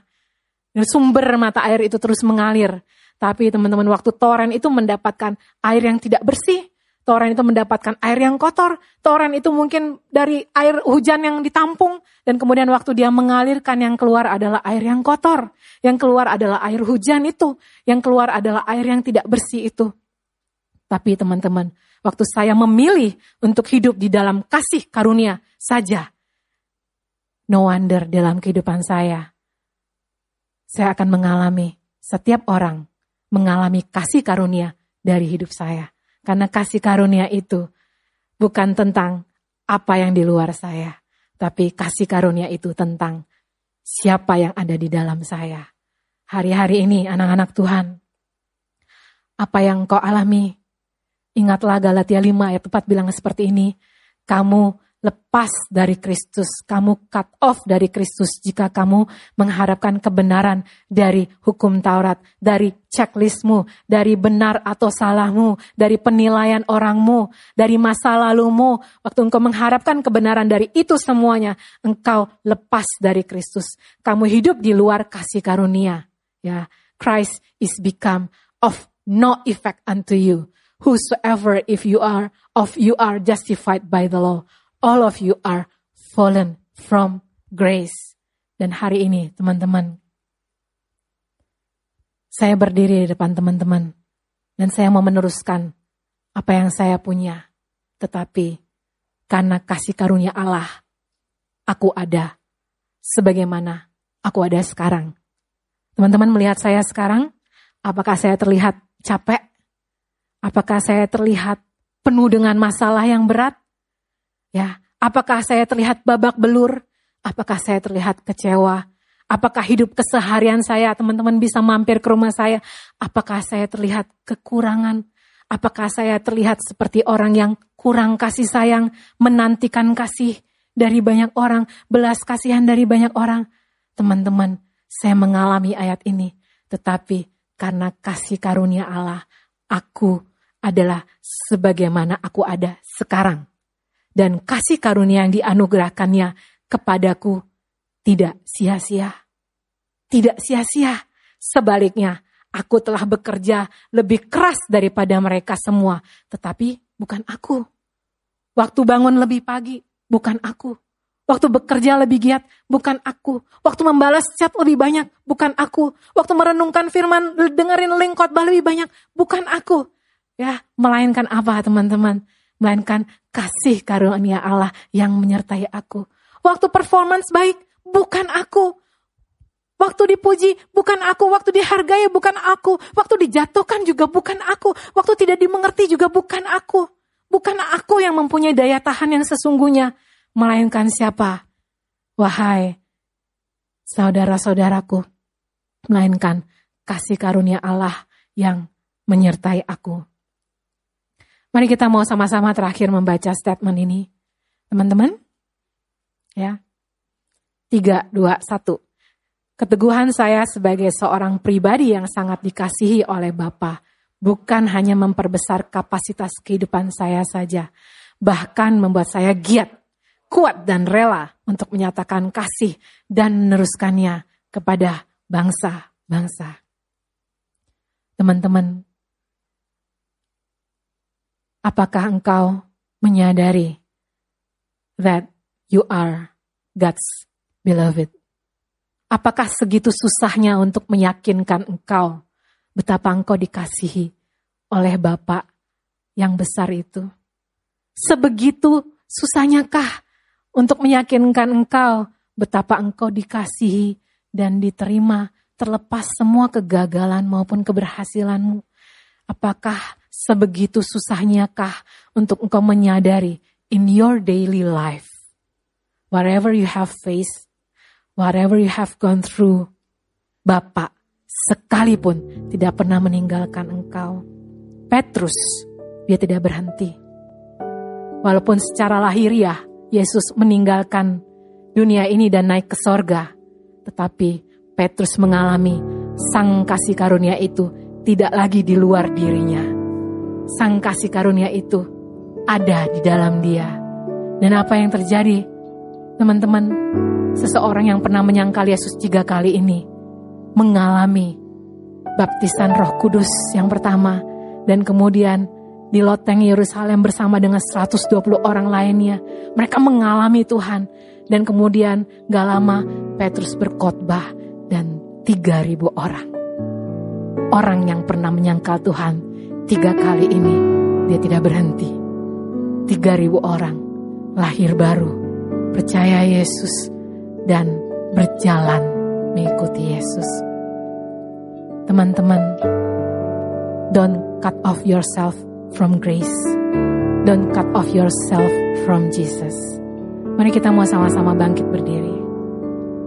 Sumber mata air itu terus mengalir. Tapi teman-teman waktu toren itu mendapatkan air yang tidak bersih, toren itu mendapatkan air yang kotor, toren itu mungkin dari air hujan yang ditampung, dan kemudian waktu dia mengalirkan yang keluar adalah air yang kotor, yang keluar adalah air hujan itu, yang keluar adalah air yang tidak bersih itu. Tapi teman-teman, waktu saya memilih untuk hidup di dalam kasih karunia saja, no wonder dalam kehidupan saya, saya akan mengalami, setiap orang mengalami kasih karunia dari hidup saya. Karena kasih karunia itu bukan tentang apa yang di luar saya, tapi kasih karunia itu tentang siapa yang ada di dalam saya. Hari-hari ini anak-anak Tuhan, apa yang kau alami? Ingatlah Galatia 5 ayat 4 bilang seperti ini, kamu lepas dari Kristus, kamu cut off dari Kristus jika kamu mengharapkan kebenaran dari hukum Taurat, dari checklistmu, dari benar atau salahmu, dari penilaian orangmu, dari masa lalumu. Waktu engkau mengharapkan kebenaran dari itu semuanya, engkau lepas dari Kristus. Kamu hidup di luar kasih karunia. Ya, Christ is become of no effect unto you. Whosoever if you are of you are justified by the law all of you are fallen from grace. Dan hari ini teman-teman, saya berdiri di depan teman-teman dan saya mau meneruskan apa yang saya punya. Tetapi karena kasih karunia Allah, aku ada sebagaimana aku ada sekarang. Teman-teman melihat saya sekarang, apakah saya terlihat capek? Apakah saya terlihat penuh dengan masalah yang berat? Ya, apakah saya terlihat babak belur? Apakah saya terlihat kecewa? Apakah hidup keseharian saya, teman-teman bisa mampir ke rumah saya? Apakah saya terlihat kekurangan? Apakah saya terlihat seperti orang yang kurang kasih sayang, menantikan kasih dari banyak orang, belas kasihan dari banyak orang? Teman-teman, saya mengalami ayat ini, tetapi karena kasih karunia Allah, aku adalah sebagaimana aku ada sekarang dan kasih karunia yang dianugerahkannya kepadaku tidak sia-sia. Tidak sia-sia. Sebaliknya, aku telah bekerja lebih keras daripada mereka semua. Tetapi bukan aku. Waktu bangun lebih pagi, bukan aku. Waktu bekerja lebih giat, bukan aku. Waktu membalas chat lebih banyak, bukan aku. Waktu merenungkan firman, dengerin link khotbah lebih banyak, bukan aku. Ya, melainkan apa teman-teman? Melainkan kasih karunia Allah yang menyertai aku. Waktu performance baik, bukan aku. Waktu dipuji, bukan aku. Waktu dihargai, bukan aku. Waktu dijatuhkan juga bukan aku. Waktu tidak dimengerti juga bukan aku. Bukan aku yang mempunyai daya tahan yang sesungguhnya melainkan siapa? Wahai saudara-saudaraku, melainkan kasih karunia Allah yang menyertai aku. Mari kita mau sama-sama terakhir membaca statement ini. Teman-teman, ya. Tiga, dua, satu. Keteguhan saya sebagai seorang pribadi yang sangat dikasihi oleh Bapa bukan hanya memperbesar kapasitas kehidupan saya saja, bahkan membuat saya giat kuat dan rela untuk menyatakan kasih dan meneruskannya kepada bangsa-bangsa. Teman-teman, apakah engkau menyadari that you are God's beloved? Apakah segitu susahnya untuk meyakinkan engkau betapa engkau dikasihi oleh Bapak yang besar itu? Sebegitu susahnya kah untuk meyakinkan engkau betapa engkau dikasihi dan diterima terlepas semua kegagalan maupun keberhasilanmu. Apakah sebegitu susahnya kah untuk engkau menyadari in your daily life, whatever you have faced, whatever you have gone through, Bapak sekalipun tidak pernah meninggalkan engkau. Petrus, dia tidak berhenti. Walaupun secara lahiriah Yesus meninggalkan dunia ini dan naik ke sorga. Tetapi Petrus mengalami sang kasih karunia itu tidak lagi di luar dirinya. Sang kasih karunia itu ada di dalam dia. Dan apa yang terjadi? Teman-teman, seseorang yang pernah menyangkal Yesus tiga kali ini mengalami baptisan roh kudus yang pertama dan kemudian di loteng Yerusalem bersama dengan 120 orang lainnya. Mereka mengalami Tuhan. Dan kemudian gak lama Petrus berkhotbah dan 3000 orang. Orang yang pernah menyangkal Tuhan tiga kali ini dia tidak berhenti. 3000 orang lahir baru, percaya Yesus dan berjalan mengikuti Yesus. Teman-teman, don't cut off yourself from grace. Don't cut off yourself from Jesus. Mari kita mau sama-sama bangkit berdiri.